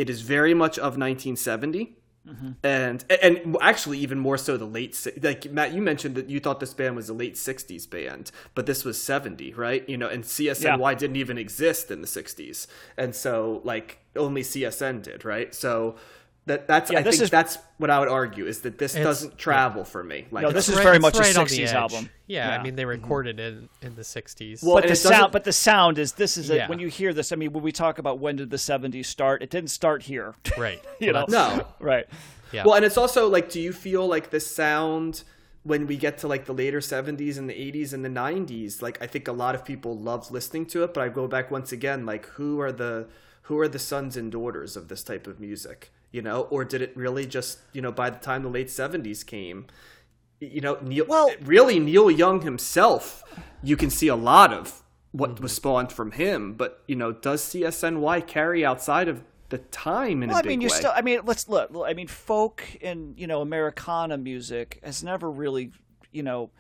it is very much of 1970 mm-hmm. and and actually even more so the late like Matt you mentioned that you thought this band was a late 60s band but this was 70 right? You know and CSNY didn't even exist in the 60s and so like only CSN did right? So that that's Yeah, I this think is- that's what I would argue is that this doesn't travel for me like No, this is Right- very much a right on the 60s album. Yeah, Yeah. I mean they mm-hmm. recorded it in, in the '60s. Well, but the sound, but the sound is this is a, Yeah. when you hear this. I mean, when we talk about when did the '70s start, it didn't start here. <laughs> right. <laughs> you Well, know, no <laughs> right? Yeah. Well, and it's also like, do you feel like this sound when we get to like the later 70s and the 80s and the 90s? Like, I think a lot of people loved listening to it, but I go back once again, like, who are the who are the sons and daughters of this type of music? You know, or did it really just, you know, by the time the late 70s came, you know, Neil, Well- really Neil Young himself, you can see a lot of what Mm-hmm. was spawned from him, but you know, does CSNY carry outside of the time in Well, a I mean, you way? still. I mean, let's look. I mean, folk and you know Americana music has never really, you know,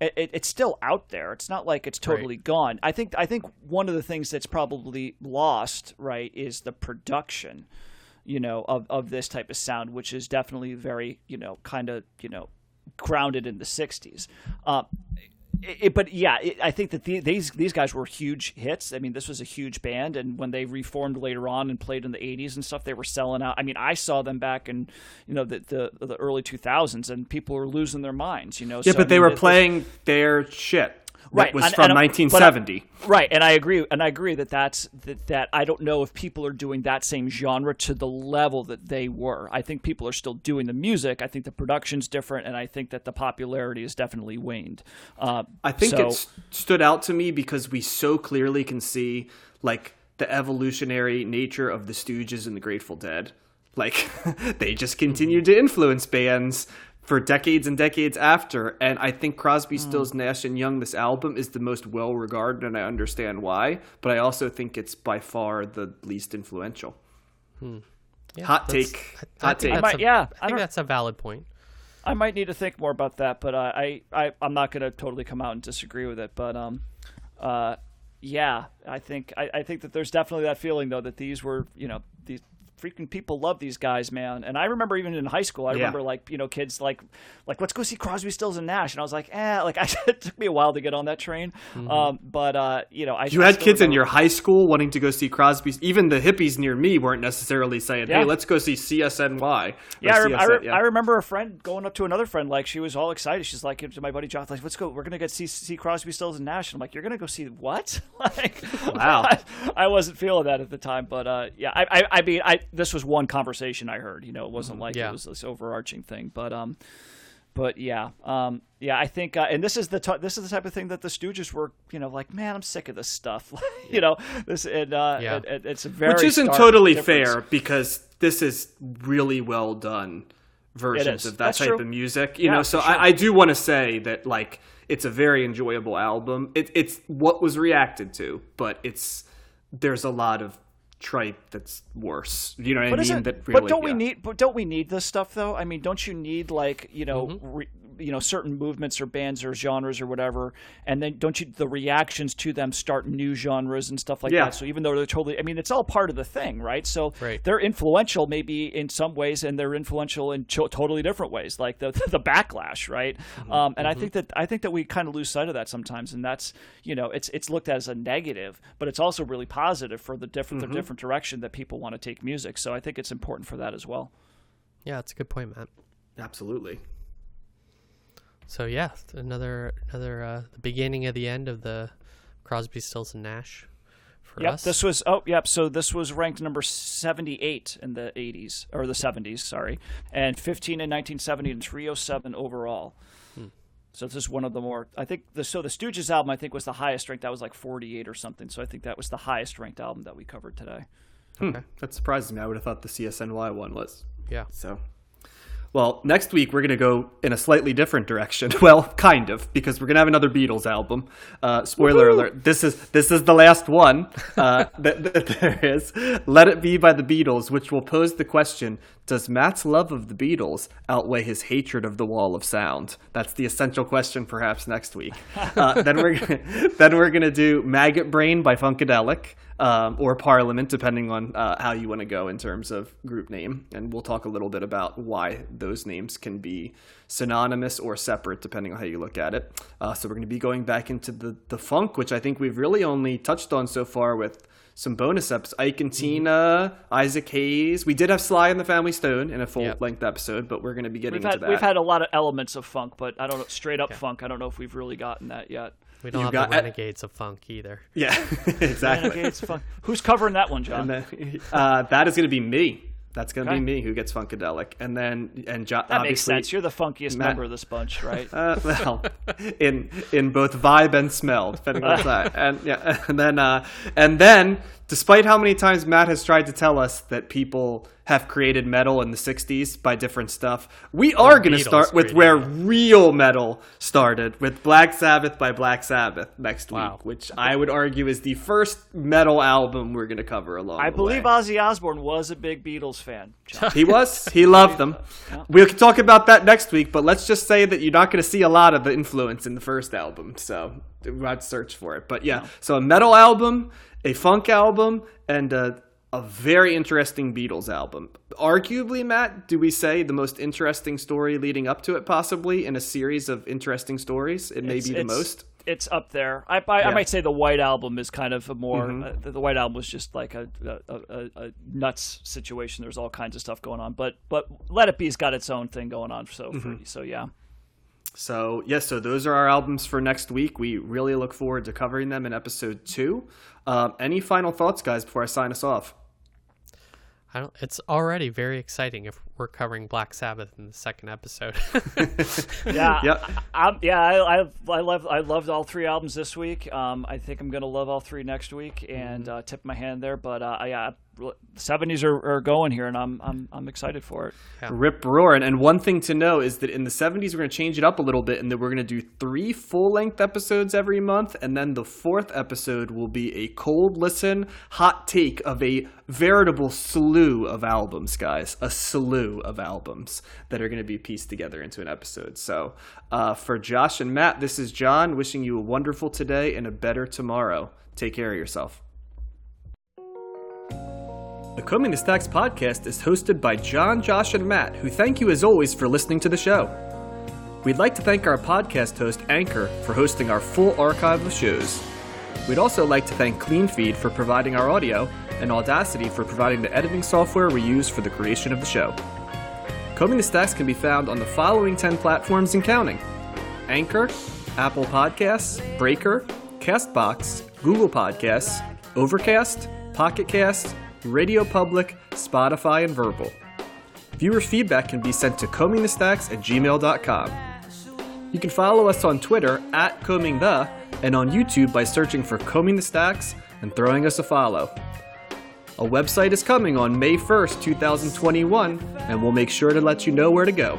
it, it, it's still out there. It's not like it's totally gone. I think. I think one of the things that's probably lost, right, is the production, you know, of of this type of sound, which is definitely very, you know, kind of, you know, grounded in the '60s. Uh, it, it- but yeah, it, I think that the, these these guys were huge hits. I mean, this was a huge band, and when they reformed later on and played in the '80s and stuff, they were selling out. I mean, I saw them back in you know the the, the early 2000s, and people were losing their minds. You know, Yeah, So, but I they were playing their shit. Right, was and- from and- but I- 1970. Right, and I agree, and I agree that that's that, that. I don't know if people are doing that same genre to the level that they were. I think people are still doing the music. I think the production's different, and I think that the popularity has definitely waned. Uh, I think so, it stood out to me because we so clearly can see like the evolutionary nature of the Stooges and the Grateful Dead. Like <laughs> they just continued to influence bands for decades and decades after. And I think Crosby, Stills, Nash and Young, this album is the most well regarded, and I understand why. But I also think it's by far the least influential. Yeah, Hot take. I, I Hot think take. that's might- a- yeah, I I think don't- that's a valid point. I might need to think more about that, but uh, I, I I'm not going to totally come out and disagree with it. But um, uh, yeah, I think I, I think that there's definitely that feeling though that these were you know these freaking people love these guys, man. And I remember even in high school, I Yeah. remember like you know kids like like let's go see Crosby, Stills and Nash, and I was like, eh, like <laughs> I, it took me a while to get on that train. Um, but uh, you know, I You I had kids in your high school wanting to go see Crosby. Even the hippies near me weren't necessarily saying, "Hey, let's go see CSNY." Yeah, I, rem- I, CSN, re- I remember a friend going up to another friend, like she was all excited. She's like to my buddy John, like, "Let's go. We're gonna get see, see Crosby, Stills, and Nash." I'm like, "You're gonna go see what?" <laughs> like, Wow. I, <laughs> I wasn't feeling that at the time, but uh, yeah, I, I, I mean, I this was one conversation I heard. You know, it wasn't like Yeah. it was this overarching thing, but um, but yeah, um, yeah, I think, uh, and this is the t- this is the type of thing that the Stooges were, you know, like, man, I'm sick of this stuff. <laughs> you know, this and uh, Yeah. it- it- it's a very which isn't totally difference. fair because this is really well done versions of that That's type true. of music. You Yeah, know, so sure. I, I do want to say that like it's a very enjoyable album. It, it's what was reacted to, but it's there's a lot of tripe that's worse. You know what But I mean? that really, but don't we yeah. need? But don't we need this stuff though? I mean, don't you need like you know, Mm-hmm. re, you know, certain movements or bands or genres or whatever, and then don't you the reactions to them start new genres and stuff like Yeah. that? So even though they're totally, I mean, it's all part of the thing, right? So Right. they're influential maybe in some ways, and they're influential in cho- totally different ways, like the <laughs> the backlash, right? Mm-hmm. Um, and I think that I think that we kind of lose sight of that sometimes, and that's you know, it's it's looked at as a negative, but it's also really positive for the different Mm-hmm. the different direction that people want to take music. So I think it's important for that as well. Yeah, that's a good point, Matt. Absolutely. So yeah, another another uh, the beginning of the end of the Crosby, Stills and Nash for Yep, us. this was oh yep. So this was ranked number seventy-eight in the '80s or the '70s, sorry, and 15 in 1970 and 307 overall. Hmm. So this is one of the more I think the so the Stooges album I think was the highest ranked. That was like 48 or something. So I think that was the highest ranked album that we covered today. Hmm. That surprises me. I would have thought the CSNY one was. yeah. So, well, next week we're going to go in a slightly different direction. <laughs> Well, kind of, because we're going to have another Beatles album. Uh, spoiler alert: this is this is the last one uh, <laughs> that, that there is. "Let It Be" by the Beatles, which will pose the question: Does Matt's love of the Beatles outweigh his hatred of the Wall of Sound? That's the essential question, perhaps next week. Uh, <laughs> then we're gonna, then we're going to do "Maggot Brain" by Funkadelic um, or Parliament, depending on uh, how you want to go in terms of group name. And we'll talk a little bit about why those names can be synonymous or separate, depending on how you look at it. Uh, so we're going to be going back into the, the funk, which I think we've really only touched on so far with some bonus episodes. Ike and Tina, Isaac Hayes. We did have Sly and the Family Stone in a full Yep. length episode, but we're going to be getting We've had that. we've had a lot of elements of funk, but I don't know straight up funk. I don't know if we've really gotten that yet. We don't You've have got- the Renegades of Funk either. yeah, <laughs> exactly. Renegades funk. Who's covering that one, John? And then, <laughs> uh, that is going to be me. That's going to Okay. be me who gets Funkadelic, and then and jo- that makes obviously sense. You're the funkiest Matt- member of this bunch, right? <laughs> Uh, well, in in both vibe and smell, depending on time. <laughs> And yeah, <laughs> and then uh, and then, despite how many times Matt has tried to tell us that people have created metal in the '60s by different stuff, we are going to start with where metal. real metal started with Black Sabbath by Black Sabbath next Wow. week, which I would argue is the first metal album we're going to cover along. I the believe way. Ozzy Osbourne was a big Beatles fan. He <laughs> was. He loved them. We'll talk about that next week, but let's just say that you're not going to see a lot of the influence in the first album. So we'll have to search for it. But yeah, so a metal album, a funk album, and a, a very interesting Beatles album. Arguably, Matt, do we say the most interesting story leading up to it, possibly in a series of interesting stories? It may It's- be the most. It's up there. I, I, I might say the White Album is kind of a more. Mm-hmm. Uh, the, the White Album was just like a, a, a, a nuts situation. There's all kinds of stuff going on, but but Let It Be's got its own thing going on. So Mm-hmm. for, so yeah. So, yes, so those are our albums for next week. We really look forward to covering them in episode two. Um, any final thoughts, guys, before I sign us off? I don't. It's already very exciting if we're covering Black Sabbath in the second episode. <laughs> Yeah, Yep. I, I'm, yeah. I, I, I love, I loved all three albums this week. Um, I think I'm gonna love all three next week, and uh, tip my hand there. But uh, yeah, seventies are, are going here, and I'm, I'm, I'm excited for it. Rip roaring. And one thing to know is that in the 70s, we're going to change it up a little bit, and that we're going to do three full length episodes every month. And then the fourth episode will be a cold listen, hot take of a veritable slew of albums, guys. A slew of albums that are going to be pieced together into an episode. So uh, for Josh and Matt, this is John wishing you a wonderful today and a better tomorrow. Take care of yourself. The the Stacks podcast is hosted by John, Josh, and Matt, who thank you as always for listening to the show. We'd like to thank our podcast host, Anchor, for hosting our full archive of shows. We'd also like to thank CleanFeed for providing our audio, and Audacity for providing the editing software we use for the creation of the show. The Stacks can be found on the following 10 platforms and counting Anchor, Apple Podcasts, Breaker, Castbox, Google Podcasts, Overcast, Pocket Cast, Radio Public, Spotify, and Verbal. Viewer feedback can be sent to combingthestacks at gmail.com. You can follow us on Twitter at Combing the and on YouTube by searching for Combing the Stacks and throwing us a follow. A website is coming on May 1st, 2021, and we'll make sure to let you know where to go.